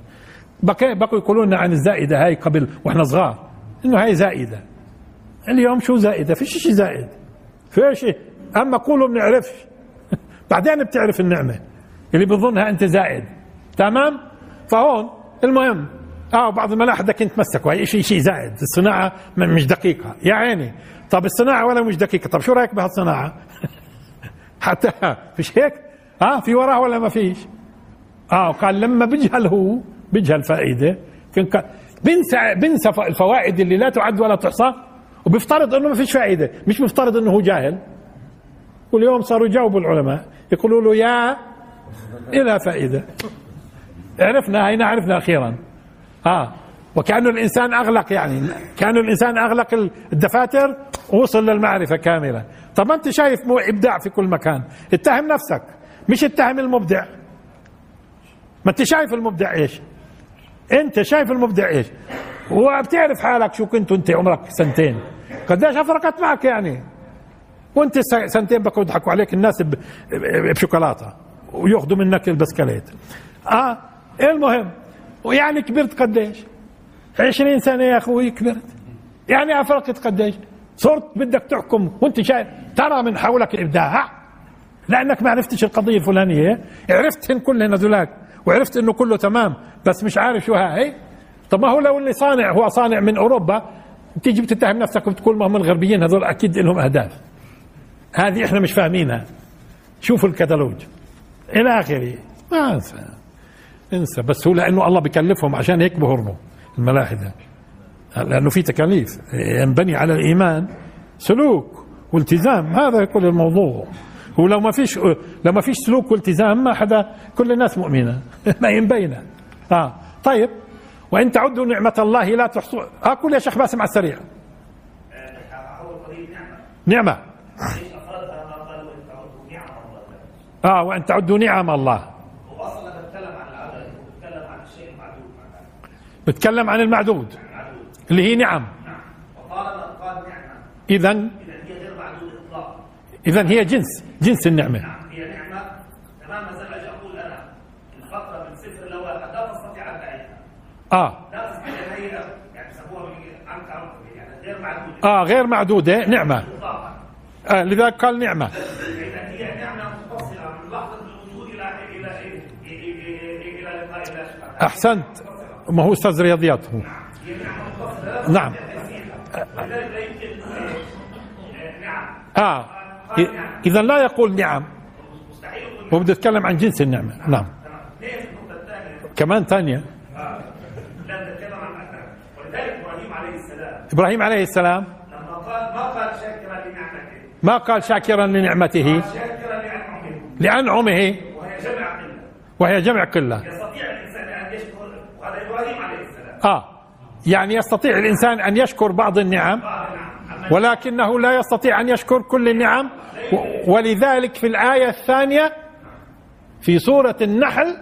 بقى بقوا يقولوا لنا عن الزائدة هاي قبل وإحنا صغار إنه هاي زائدة. اليوم شو زائدة؟ فيش شيء زائد. في شيء. أما قولوا بنعرفش. بعدين بتعرف النعمة. اللي بظنها أنت زائد. تمام؟ فهون المهم. آه بعض الملاحظة كنت مسكوا. هي شيء شيء زائد. الصناعة مش دقيقة. يا عيني. طب الصناعة ولا مش دقيقة؟ طب شو رأيك بهالصناعة؟ حتى فيش هيك؟ آه في وراها ولا ما فيش؟ آه قال لما بيجهل هو بيجهل فائدة. بنسى بنسى الفوائد اللي لا تعد ولا تحصى. وبيفترض إنه ما فيش فائدة مش مفترض إنه هو جاهل. واليوم صاروا يجاوبوا العلماء يقولوا له يا إلى فائدة. عرفنا هنا عرفنا أخيرا. آه. وكأنه الإنسان أغلق يعني كأنه الإنسان أغلق الدفاتر ووصل للمعرفة كاملة. طب أنت شايف مو إبداع في كل مكان. اتهم نفسك مش اتهم المبدع. ما أنت شايف المبدع إيش؟ أنت شايف المبدع إيش؟ وبتعرف حالك شو كنت وأنت عمرك سنتين. قديش أفرقت معك يعني؟ وأنت سنتين بكون يضحكوا عليك الناس بشوكولاتة ويأخذوا منك البسكليت. آه المهم؟ ويعني كبرت قديش؟ عشرين سنة يا أخوي كبرت. يعني أفرقت قديش؟ صرت بدك تحكم وأنت شايف ترى من حولك الإبداع لأنك ما عرفتش القضية الفلانية عرفتهن كلهن ذولاك وعرفت إنه كله تمام بس مش عارف شو هاي. طب ما هو لو اللي صانع هو صانع من أوروبا تيجي بتتهم نفسك وبتقول ما هم الغربيين هذول أكيد لهم اهداف. هذه إحنا مش فاهمينها. شوفوا الكتالوج. إلى اخره. ما انسى. بس هو لأنه الله بكلفهم عشان هيك بهربوا الملاحدة. لأنه في تكاليف. ينبني على الايمان. سلوك والتزام. هذا كل الموضوع. هو لو ما فيش لو ما فيش سلوك والتزام ما حدا كل الناس مؤمنة. ما ينبينا. آه. طيب. وإن تعدوا نعمة الله لا تحصوا. آه قول يا شيخ باسم على السريع. نعمة. آه وإن تعدوا نعم الله. بتكلم عن المعدود. اللي هي نعم. إذا إذا هي جنس. جنس النعمة هي نعمة تمام مثلا أجي أقول أنا الفترة من صفر لواحد لا تستطيع أن تعيشها عنك يعني غير معدودة. نعمة. آه لذلك قال نعمة. هي نعمة من لحظة إلى إلى إلى أحسنت. ما هو أستاذ رياضيات هو. نعم. آه إذا لا يقول نعم. هو بده يتكلم عن جنس النعمة. نعم. كمان ثانية لا نتكلم عن أكثر ولذلك إبراهيم عليه السلام إبراهيم عليه السلام. لما قال ما قال شاكرا لنعمته. ما قال شاكرا لنعمته شاكرا لأنعمه لأنعمه وهي جمع قلة. وهي جمع كلها يستطيع الإنسان أن يشكر إبراهيم عليه السلام آه. يعني يستطيع الإنسان أن يشكر بعض النعم ولكنه لا يستطيع أن يشكر كل النعم. ولذلك في الآية الثانية في سورة النحل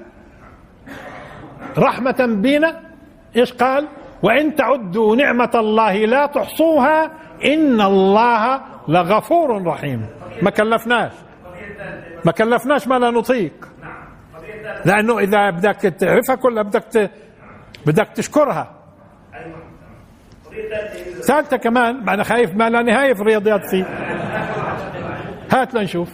رحمة بنا إيش قال؟ وإن تعدوا نعمة الله لا تحصوها إن الله لغفور رحيم. ما كلفناش. ما كلفناش ما لا نطيق. لأنه إذا بدك تعرفها كلها بدك بدك تشكرها. ثالثة كمان ما أنا خايف ما لا نهاية في الرياضيات فيه. هات لنشوف.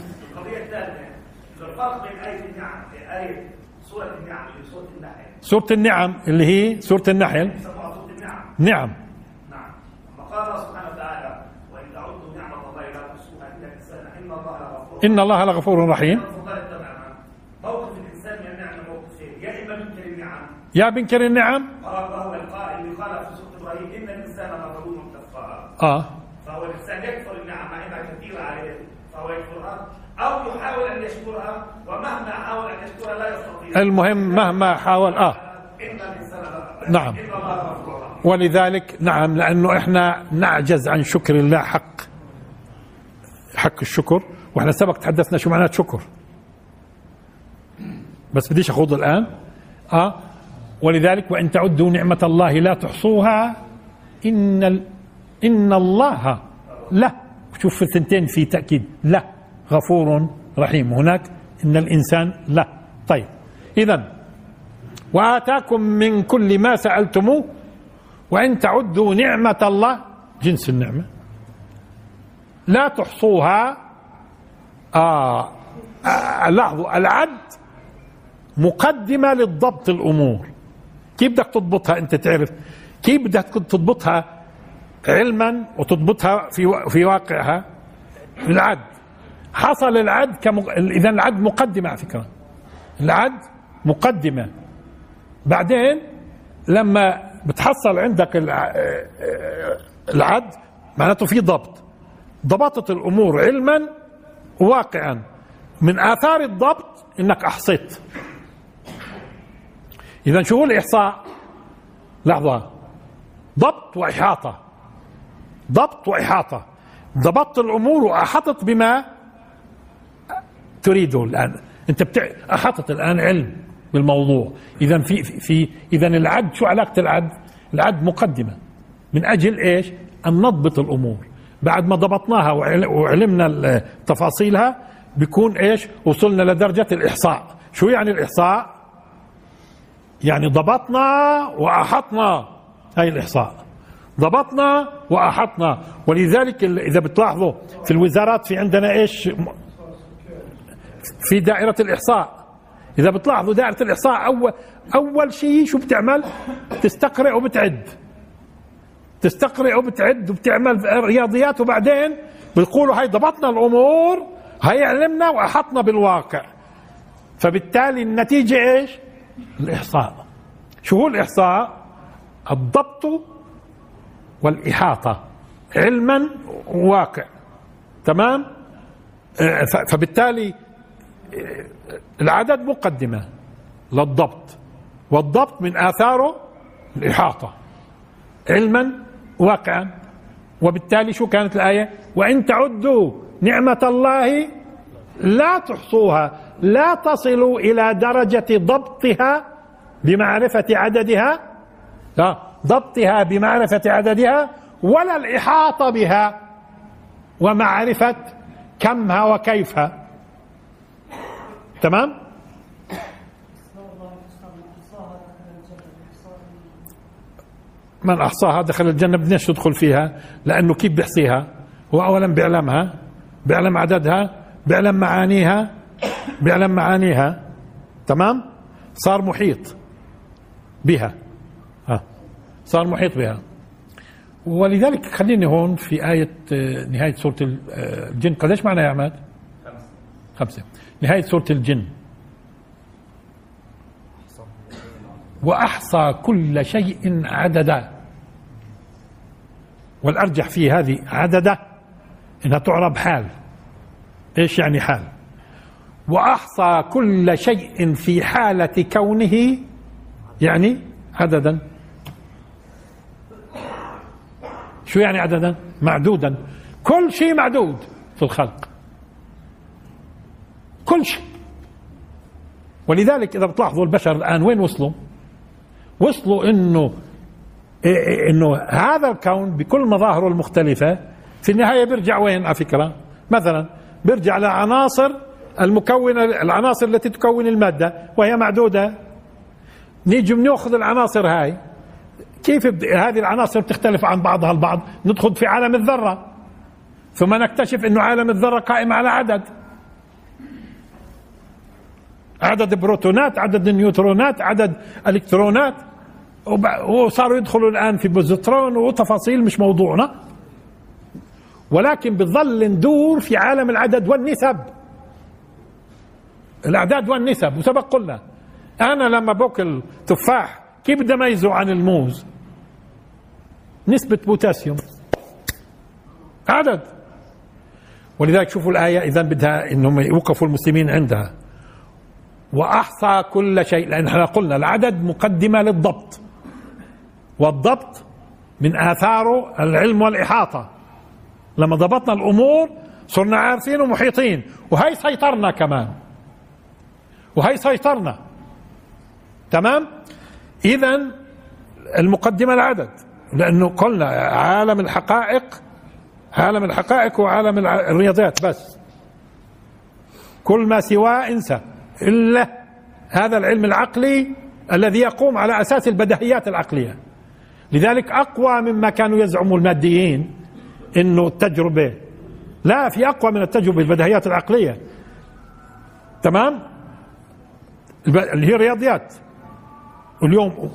سورة النعم اللي هي سورة النحل. نعم. نعم. لما قال الله سبحانه وتعالى وإن تعدوا نعمة الله لا تحصوها إن إن الله لغفور رحيم. تفضلت تماما موقف الإنسان من النعمه موقفين يا إما منكر النعم يا بنكر النعم وهو القائل اللي قال في سورة إبراهيم إن الإنسان لظلوم كفار آه. فهو الإنسان يكفر النعم مع انها كثيرة عليه فهو يكفرها أو يحاول أن يشكرها ومهما حاول أن يشكرها لا يستطيع. المهم مهما حاول آه. إن الإنسان لا- نعم. إن الله غفور رحيم. ولذلك نعم لأنه إحنا نعجز عن شكر الله حق حق الشكر وإحنا سبق تحدثنا شو معنات شكر. بس بديش أخوض الآن. آه ولذلك وإن تعدوا نعمة الله لا تحصوها إن ال... إن الله لا شوف في الثنتين في تأكيد لا غفور رحيم. هناك إن الإنسان لا طيب إذا وآتاكم من كل ما سألتموه وإن تعدوا نعمة الله جنس النعمة لا تحصوها آه آه لاحظوا العد مقدمة للضبط الأمور. كيف بدك تضبطها أنت تعرف؟ كيف بدك تضبطها علما وتضبطها في في واقعها؟ العد. حصل العد كمق... إذا العد مقدمة على فكرة. العد مقدمة. بعدين لما بتحصل عندك الع- العد معناته في ضبط. ضبطت الأمور علما واقعا من آثار الضبط إنك أحصيت. اذا شو هو الإحصاء؟ لحظة. ضبط وإحاطة. ضبط وإحاطة. ضبطت الأمور وأحطت بما تريده الآن. أنت بتع... أحطت الآن علم. بالموضوع. اذا في في اذا العد شو علاقة العد العد مقدمة. من أجل إيش؟ أن نضبط الأمور. بعد ما ضبطناها وعل- وعلمنا تفاصيلها بيكون إيش؟ وصلنا لدرجة الإحصاء. شو يعني الإحصاء؟ يعني ضبطنا وأحطنا. هاي الإحصاء. ضبطنا وأحطنا. ولذلك إذا بتلاحظوا في الوزارات في عندنا إيش؟ في دائرة الإحصاء. إذا بتلاحظوا دائرة الإحصاء أول أول شيء شو بتعمل؟ تستقرئ وبتعد تستقرئ وبتعد وبتعمل رياضيات وبعدين بتقولوا هاي ضبطنا الأمور هاي علمنا وأحطنا بالواقع فبالتالي النتيجة إيش؟ الإحصاء شو هو الإحصاء؟ الضبط والإحاطة علما وواقع تمام؟ فبالتالي العدد مقدمة للضبط والضبط من آثاره الإحاطة. علما واقعا. وبالتالي شو كانت الآية؟ وإن تعدوا نعمة الله لا تحصوها لا تصلوا إلى درجة ضبطها بمعرفة عددها لا ضبطها بمعرفة عددها ولا الإحاطة بها ومعرفة كمها وكيفها. تمام؟ من أحصاها دخل الجنة بدناش تدخل فيها؟ لأنه كيف بيحصيها؟ هو اولا بيعلمها بيعلم عددها بيعلم معانيها بيعلم معانيها. تمام؟ صار محيط بها. ها صار محيط بها. ولذلك خليني هون في آية آه، نهاية سورة آه، الجن. قديش معنى يا عماد؟ خمسة. نهاية سورة الجن. وأحصى كل شيء عددا. والأرجح في هذه عددا إنها تعرب حال. إيش يعني حال؟ وأحصى كل شيء في حالة كونه يعني عددا. شو يعني عددا؟ معدودا. كل شيء معدود في الخلق. كل شيء ولذلك إذا بتلاحظوا البشر الآن وين وصلوا؟ وصلوا إيه إنه هذا الكون بكل مظاهره المختلفة في النهاية بيرجع وين؟ على فكرة. مثلا بيرجع لعناصر المكونة العناصر التي تكون المادة وهي معدودة. نيجي بنأخذ العناصر هاي. كيف هذه العناصر بتختلف عن بعضها البعض؟ ندخل في عالم الذرة. ثم نكتشف إنه عالم الذرة قائم على عدد. عدد بروتونات عدد نيوترونات عدد الكترونات. وصاروا يدخلوا الآن في بوزيترون وتفاصيل مش موضوعنا. ولكن بظل ندور في عالم العدد والنسب. الأعداد والنسب وسبق قلنا. أنا لما باكل تفاح كيف بدي أميزه عن الموز؟ نسبة بوتاسيوم. عدد. ولذلك شوفوا الآية إذا بدها إنهم يوقفوا المسلمين عندها. وأحصى كل شيء لأن إحنا قلنا العدد مقدمة للضبط. والضبط من آثاره العلم والإحاطة. لما ضبطنا الأمور صرنا عارفين ومحيطين. وهي سيطرنا كمان. وهي سيطرنا. تمام؟ إذا المقدمة العدد. لأنه قلنا عالم الحقائق عالم الحقائق وعالم الرياضيات بس. كل ما سواه انسى. إلا هذا العلم العقلي الذي يقوم على أساس البديهيات العقلية. لذلك أقوى مما كانوا يزعموا الماديين أنه التجربة لا في أقوى من التجربة البديهيات العقلية. تمام؟ اللي هي الرياضيات. واليوم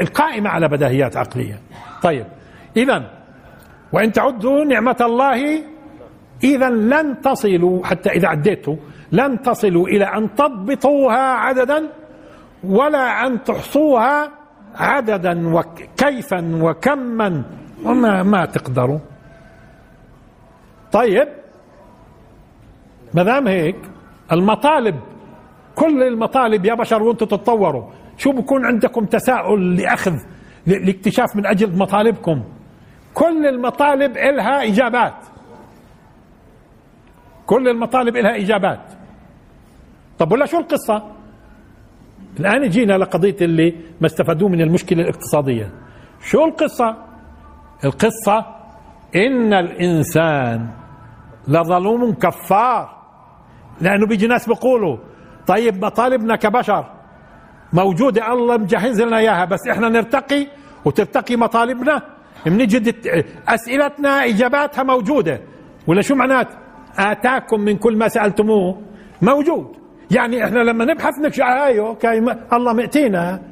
القائمة على بديهيات عقلية. طيب إذا وإن تعدوا نعمة الله إذا لن تصلوا حتى إذا عديتوا. لن تصلوا إلى أن تضبطوها عددا ولا أن تحصوها عددا وكيفا وكما وما ما تقدروا. طيب ما دام هيك المطالب كل المطالب يا بشر وأنتم تتطوروا. شو بكون عندكم تساؤل لأخذ لاكتشاف من أجل مطالبكم؟ كل المطالب إلها إجابات. كل المطالب إلها إجابات. طب ولا شو القصة؟ الآن جينا لقضية اللي ما استفادوه من المشكلة الاقتصادية. شو القصة؟ القصة إن الإنسان لظلوم كفار لأنه بيجي ناس بيقولوا طيب مطالبنا كبشر موجودة الله مجهز لنا إياها بس إحنا نرتقي وترتقي مطالبنا. بنجد أسئلتنا إجاباتها موجودة. ولا شو معنات؟ آتاكم من كل ما سألتموه. موجود. يعني إحنا لما نبحث نكشف هايو okay الله مأتينا.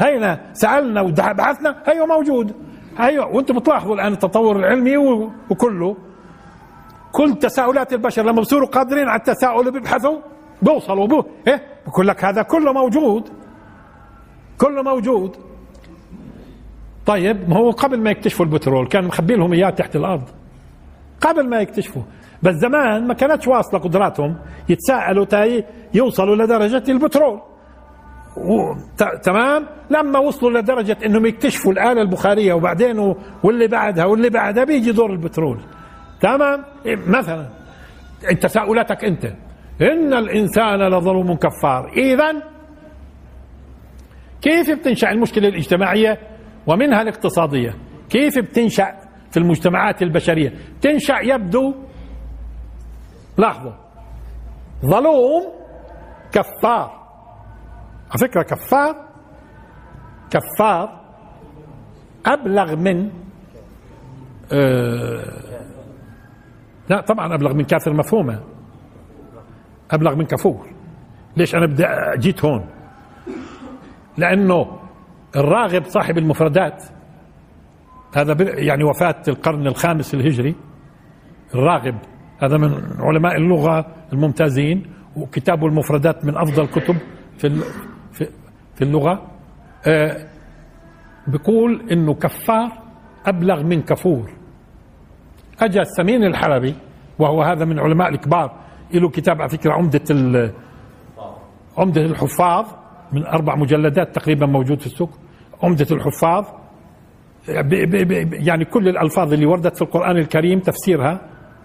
هينا سألنا وبحثنا هيو موجود. هيو وأنتم بتلاحظوا الآن التطور العلمي وكله. كل تساؤلات البشر لما بصيروا قادرين على التساؤل بيبحثوا بوصلوا بو إيه بقول لك هذا كله موجود. كله موجود. طيب ما هو قبل ما يكتشفوا البترول كان مخبي لهم إياه تحت الأرض. قبل ما يكتشفوا بس زمان ما كانتش واصلة قدراتهم يتساءلوا تاي يوصلوا لدرجة البترول. و... تمام؟ لما وصلوا لدرجة إنهم يكتشفوا الآلة البخارية وبعدين و... واللي بعدها واللي بعدها بيجي دور البترول. تمام؟ مثلا تساؤلاتك أنت. إن الإنسان لظلوم كفار. اذا كيف بتنشأ المشكلة الاجتماعية ومنها الاقتصادية؟ كيف بتنشأ في المجتمعات البشرية؟ تنشأ يبدو لاحظوا. ظلوم كفار. على فكرة كفار كفار أبلغ من آه لا طبعا أبلغ من كافر مفهومة. أبلغ من كفور. ليش أنا بدي جيت هون؟ لأنه الراغب صاحب المفردات هذا يعني وفاة القرن الخامس الهجري الراغب هذا من علماء اللغة الممتازين وكتابه المفردات من أفضل كتب في في اللغة. آه بيقول إنه كفار أبلغ من كفور. أجا السمين الحلبي وهو هذا من علماء الكبار له كتاب على فكرة عمدة عمدة الحفاظ من أربع مجلدات تقريبا موجود في السوق. عمدة الحفاظ يعني كل الألفاظ اللي وردت في القرآن الكريم تفسيرها.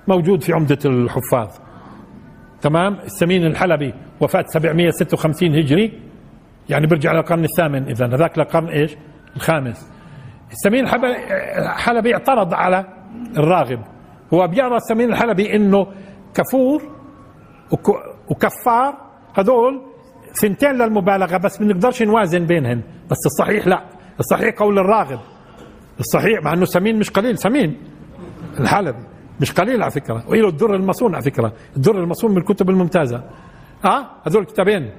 موجود في عمدة الحفاظ. تمام؟ السمين الحلبي وفاة 756 هجري. يعني برجع للقرن الثامن إذا. هذاك للقرن إيش؟ الخامس. السمين الحلبي اعترض على الراغب. هو بيرى السمين الحلبي إنه كفور وكفار. هذول سنتين للمبالغة بس ما بنقدرش نوازن بينهن. بس الصحيح لا. الصحيح قول الراغب. الصحيح مع إنه سمين مش قليل سمين الحلبي. مش قليل على فكرة. وله الدر المصون على فكرة. الدر المصون من الكتب الممتازة. آه؟ هذول كتابين.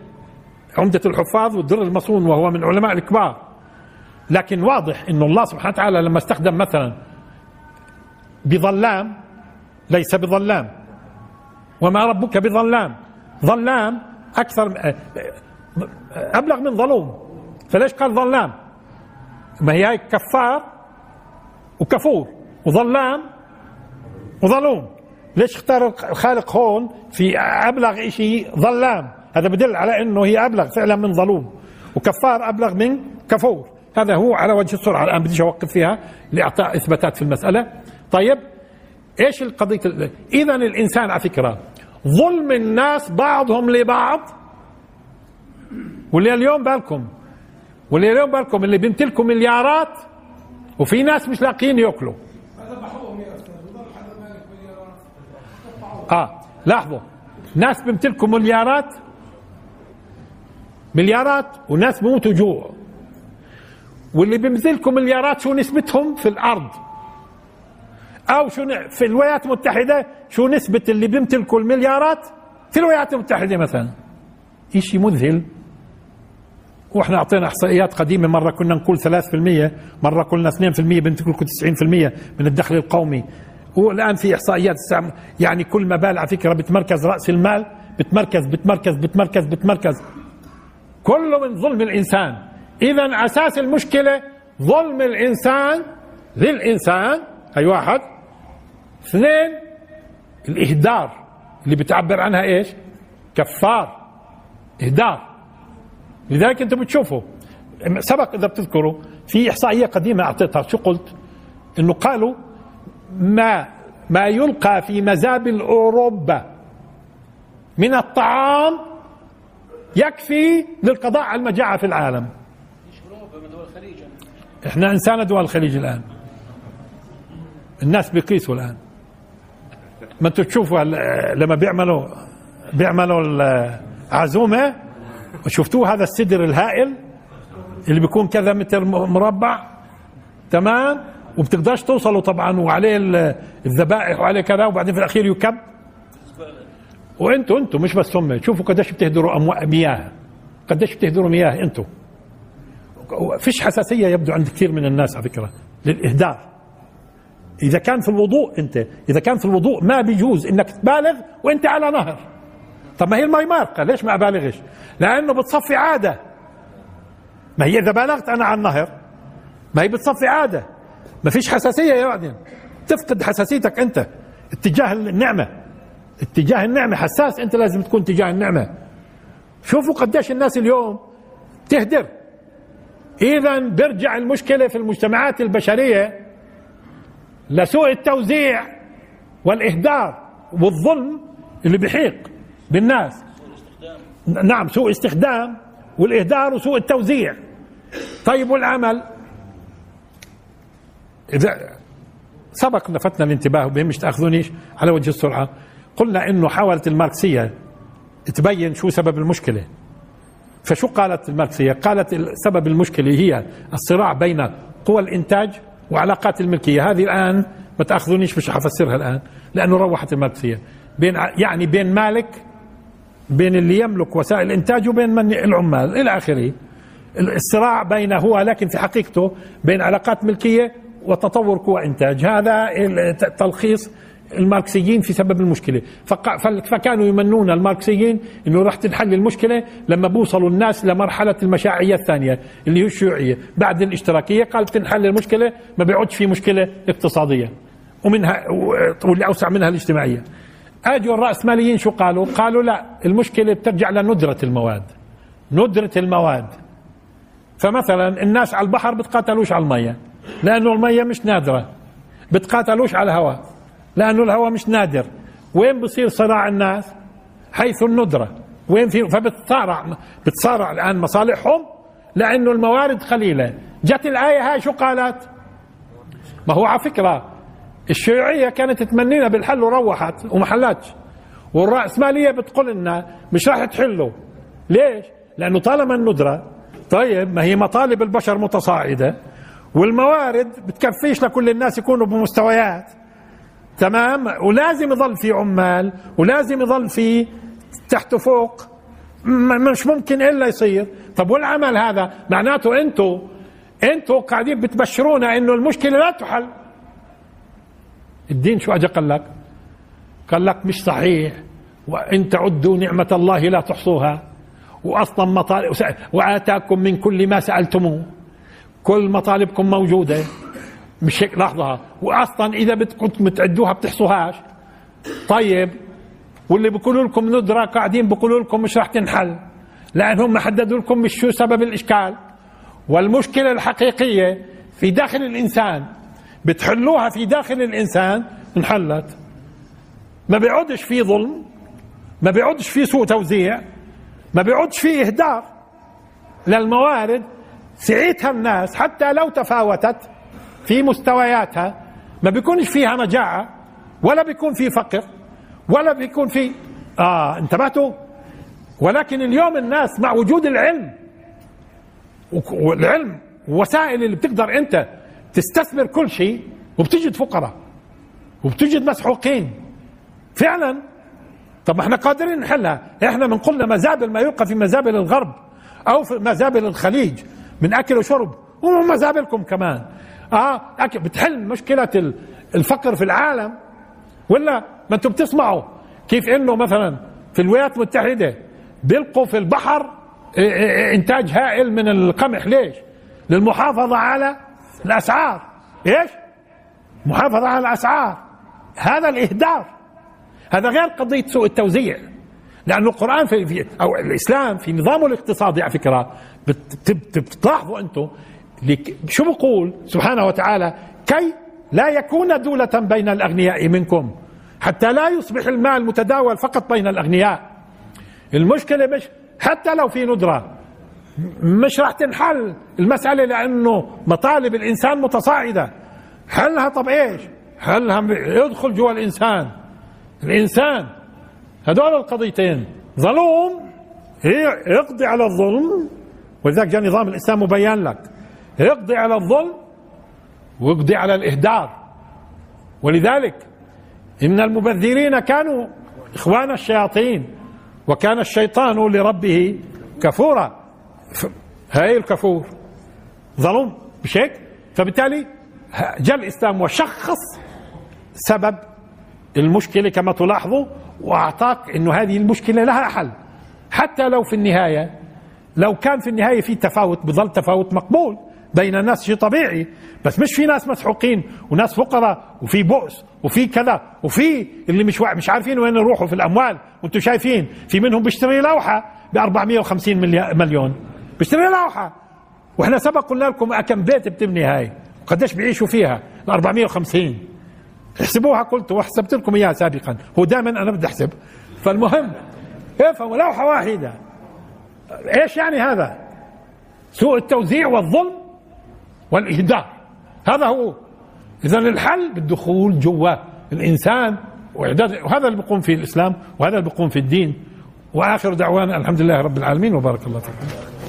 عمدة الحفاظ والدر المصون وهو من علماء الكبار. لكن واضح انه الله سبحانه وتعالى لما استخدم مثلا بظلام ليس بظلام. وما ربك بظلام. ظلام أكثر أبلغ من ظلوم. فليش قال ظلام؟ ما هي كفار وكفور. وظلام وظلوم. ليش اختار الخالق هون في أبلغ شيء ظلام؟ هذا بدل على إنه هي أبلغ فعلا من ظلوم. وكفار أبلغ من كفور. هذا هو على وجه السرعة. الآن بديش أوقف فيها لإعطاء إثباتات في المسألة. طيب إيش القضية اذا الإنسان على فكرة ظلم الناس بعضهم لبعض. واللي اليوم بالكم. واللي اليوم بالكم اللي بيمتلكوا مليارات وفي ناس مش لاقيين يأكلوا. آه لاحظوا ناس بيمتلكوا مليارات مليارات وناس بيموتوا جوع. واللي بيمتلكوا مليارات شو نسبتهم في الأرض؟ أو شو في الولايات المتحدة شو نسبة اللي بيمتلكوا المليارات في الولايات المتحدة مثلا؟ شيء مذهل. وإحنا أعطينا إحصائيات قديمة مرة كنا نقول 3% مرة قلنا 2% بيمتلكوا 90% من الدخل القومي. والان في إحصائيات يعني كل ما بال على فكرة بتمركز رأس المال بتمركز بتمركز بتمركز بتمركز. كله من ظلم الإنسان. اذا أساس المشكلة ظلم الإنسان للإنسان. اي واحد اثنين الإهدار اللي بتعبر عنها إيش؟ كفار. إهدار. لذلك أنتم بتشوفوا سبق إذا بتذكروا في إحصائية قديمة أعطيتها. شو قلت؟ إنه قالوا ما ما يلقى في مزابل اوروبا من الطعام يكفي للقضاء على المجاعة في العالم. إحنا إنسان دول الخليج الآن. الناس بيقيسوا الآن. ما أنتم تشوفوا لما بيعملوا بيعملوا العزومة شفتوه هذا السدر الهائل اللي بيكون كذا متر مربع؟ تمام؟ وبتقدرش توصلوا طبعا وعليه الذبائح وعليه كذا وبعدين في الأخير يكب. وأنتوا أنتوا مش بس هم. شوفوا قديش بتهدروا اموال مياه. قديش بتهدروا مياه أنتوا. فيش حساسية يبدو عند كثير من الناس على فكرة للإهدار. إذا كان في الوضوء أنت إذا كان في الوضوء ما بيجوز إنك تبالغ وأنت على نهر. طب ما هي المي مارقة ليش ما أبالغش؟ لأنه بتصفي عادة. ما هي إذا بالغت أنا على النهر ما هي بتصفي عادة. ما فيش حساسية يا بعدين. تفقد حساسيتك أنت اتجاه النعمة. اتجاه النعمة. حساس أنت لازم تكون تجاه النعمة. شوفوا قديش الناس اليوم تهدر. إذا بيرجع المشكلة في المجتمعات البشرية لسوء التوزيع والإهدار والظلم اللي بيحيق بالناس. نعم سوء استخدام والإهدار وسوء التوزيع. طيب والعمل؟ إذا سبق لفتنا الانتباه بهم مش تاخذونيش على وجه السرعة. قلنا إنه حاولت الماركسية تبين شو سبب المشكلة. فشو قالت الماركسية؟ قالت سبب المشكلة هي الصراع بين قوى الإنتاج وعلاقات الملكية. هذه الآن ما تأخذونيش مش حفسرها الآن لأنه روحت الماركسية. بين يعني بين مالك بين اللي يملك وسائل الإنتاج وبين من العمال إلى آخره. الصراع بين هو لكن في حقيقته بين علاقات ملكية وتطور قوى إنتاج. هذا تلخيص الماركسيين في سبب المشكلة. فكانوا يمنون الماركسيين إنه راح تنحل المشكلة لما بوصلوا الناس لمرحلة المشاعية الثانية اللي هي الشيوعية. بعد الاشتراكية قال تنحل المشكلة ما بيعودش في مشكلة اقتصادية. ومنها واللي أوسع منها الاجتماعية. أجوا الرأسماليين شو قالوا؟ قالوا لا المشكلة بترجع لندرة المواد. ندرة المواد. فمثلا الناس على البحر بتقاتلوش على المية. لأنه المية مش نادرة. بتقاتلوش على الهواء. لأنه الهواء مش نادر. وين بصير صراع الناس؟ حيث الندرة. وين في فبتصارع بتصارع الآن مصالحهم لأنه الموارد قليلة. جت الآية هاي شو قالت؟ ما هو على فكرة الشيوعية كانت تمنينا بالحل وروحت وما حلتش والرأسمالية بتقول لنا مش راح تحله. ليش؟ لأنه طالما الندرة طيب ما هي مطالب البشر متصاعدة. والموارد بتكفيش لكل الناس يكونوا بمستويات. تمام؟ ولازم يظل في عمال ولازم يظل في تحت فوق مش ممكن إلا يصير. طب والعمل هذا؟ معناته أنتوا أنتوا قاعدين بتبشرونا إنه المشكلة لا تحل. الدين شو اجى قال لك؟ قال لك مش صحيح. وإن تعدوا نعمة الله لا تحصوها. وأصلا مطالب وآتاكم من كل ما سألتموه. كل مطالبكم موجودة. مش هيك؟ لحظة. وأصلا إذا بدكم تعدوها بتحصوهاش. طيب واللي بيقولوا لكم ندرة قاعدين بيقولوا لكم مش راح تنحل. لأنهم حددوا لكم مش شو سبب الإشكال. والمشكلة الحقيقية في داخل الإنسان. بتحلوها في داخل الإنسان انحلت. ما بيعودش في ظلم. ما بيعودش في سوء توزيع. ما بيعودش في إهدار للموارد سعيتها الناس حتى لو تفاوتت في مستوياتها ما بيكونش فيها مجاعة ولا بيكون في فقر ولا بيكون في آه انتبهتوا؟ ولكن اليوم الناس مع وجود العلم والعلم وسائل اللي بتقدر انت تستثمر كل شيء وبتجد فقراء وبتجد مسحوقين. فعلا طب ما إحنا قادرين نحلها. إحنا بنقول مزابل ما يلقى في مزابل الغرب أو في مزابل الخليج من أكل وشرب. ومزابلكم كمان. آه بتحل مشكلة الفقر في العالم؟ ولا ما أنتم بتسمعوا كيف إنه مثلا في الولايات المتحدة بيلقوا في البحر إنتاج هائل من القمح. ليش؟ للمحافظة على الأسعار. إيش؟ محافظة على الأسعار. هذا الاهدار هذا غير قضية سوء التوزيع. لأن القرآن في, في أو الإسلام في نظامه الاقتصادي على فكرة بتلاحظوا أنتم شو بقول؟ سبحانه وتعالى كي لا يكون دولة بين الأغنياء منكم حتى لا يصبح المال متداول فقط بين الأغنياء. المشكلة مش حتى لو في ندرة مش راح تنحل المسألة لأنه مطالب الإنسان متصاعدة. حلها طب إيش؟ حلها يدخل جوا الإنسان. الإنسان هدول القضيتين ظلوم يقضي على الظلم ولذلك جاء نظام الإسلام مبين لك. يقضي على الظلم ويقضي على الإهدار. ولذلك إن المبذرين كانوا إخوان الشياطين وكان الشيطان لربه كفورا. هاي الكفور. ظلم مش هيك فبالتالي جاء الإسلام وشخص سبب المشكلة كما تلاحظوا وأعطاك أنه هذه المشكلة لها حل. حتى لو في النهاية لو كان في النهاية في تفاوت بظل تفاوت مقبول بين الناس شيء طبيعي. بس مش في ناس مسحوقين وناس فقراء وفي بؤس وفي كذا وفي اللي مش مش عارفين وين يروحوا في الأموال. وأنتم شايفين في منهم بيشتري لوحة ب 450 مليون. بيشتري لوحة. وإحنا سبق قلنا لكم كم بيت بتبني هاي. وقديش بيعيشوا فيها؟ ال 450 احسبوها قلت وحسبت لكم إياها سابقا. هو دائما أنا بدي أحسب. فالمهم افهموا لوحة واحدة. إيش يعني هذا؟ سوء التوزيع والظلم والاهدار هذا هو. إذا الحل بالدخول جوا الإنسان واعداد وهذا اللي بيقوم فيه الإسلام وهذا اللي بيقوم في الدين. وآخر دعوانا الحمد لله رب العالمين وبارك الله فيكم.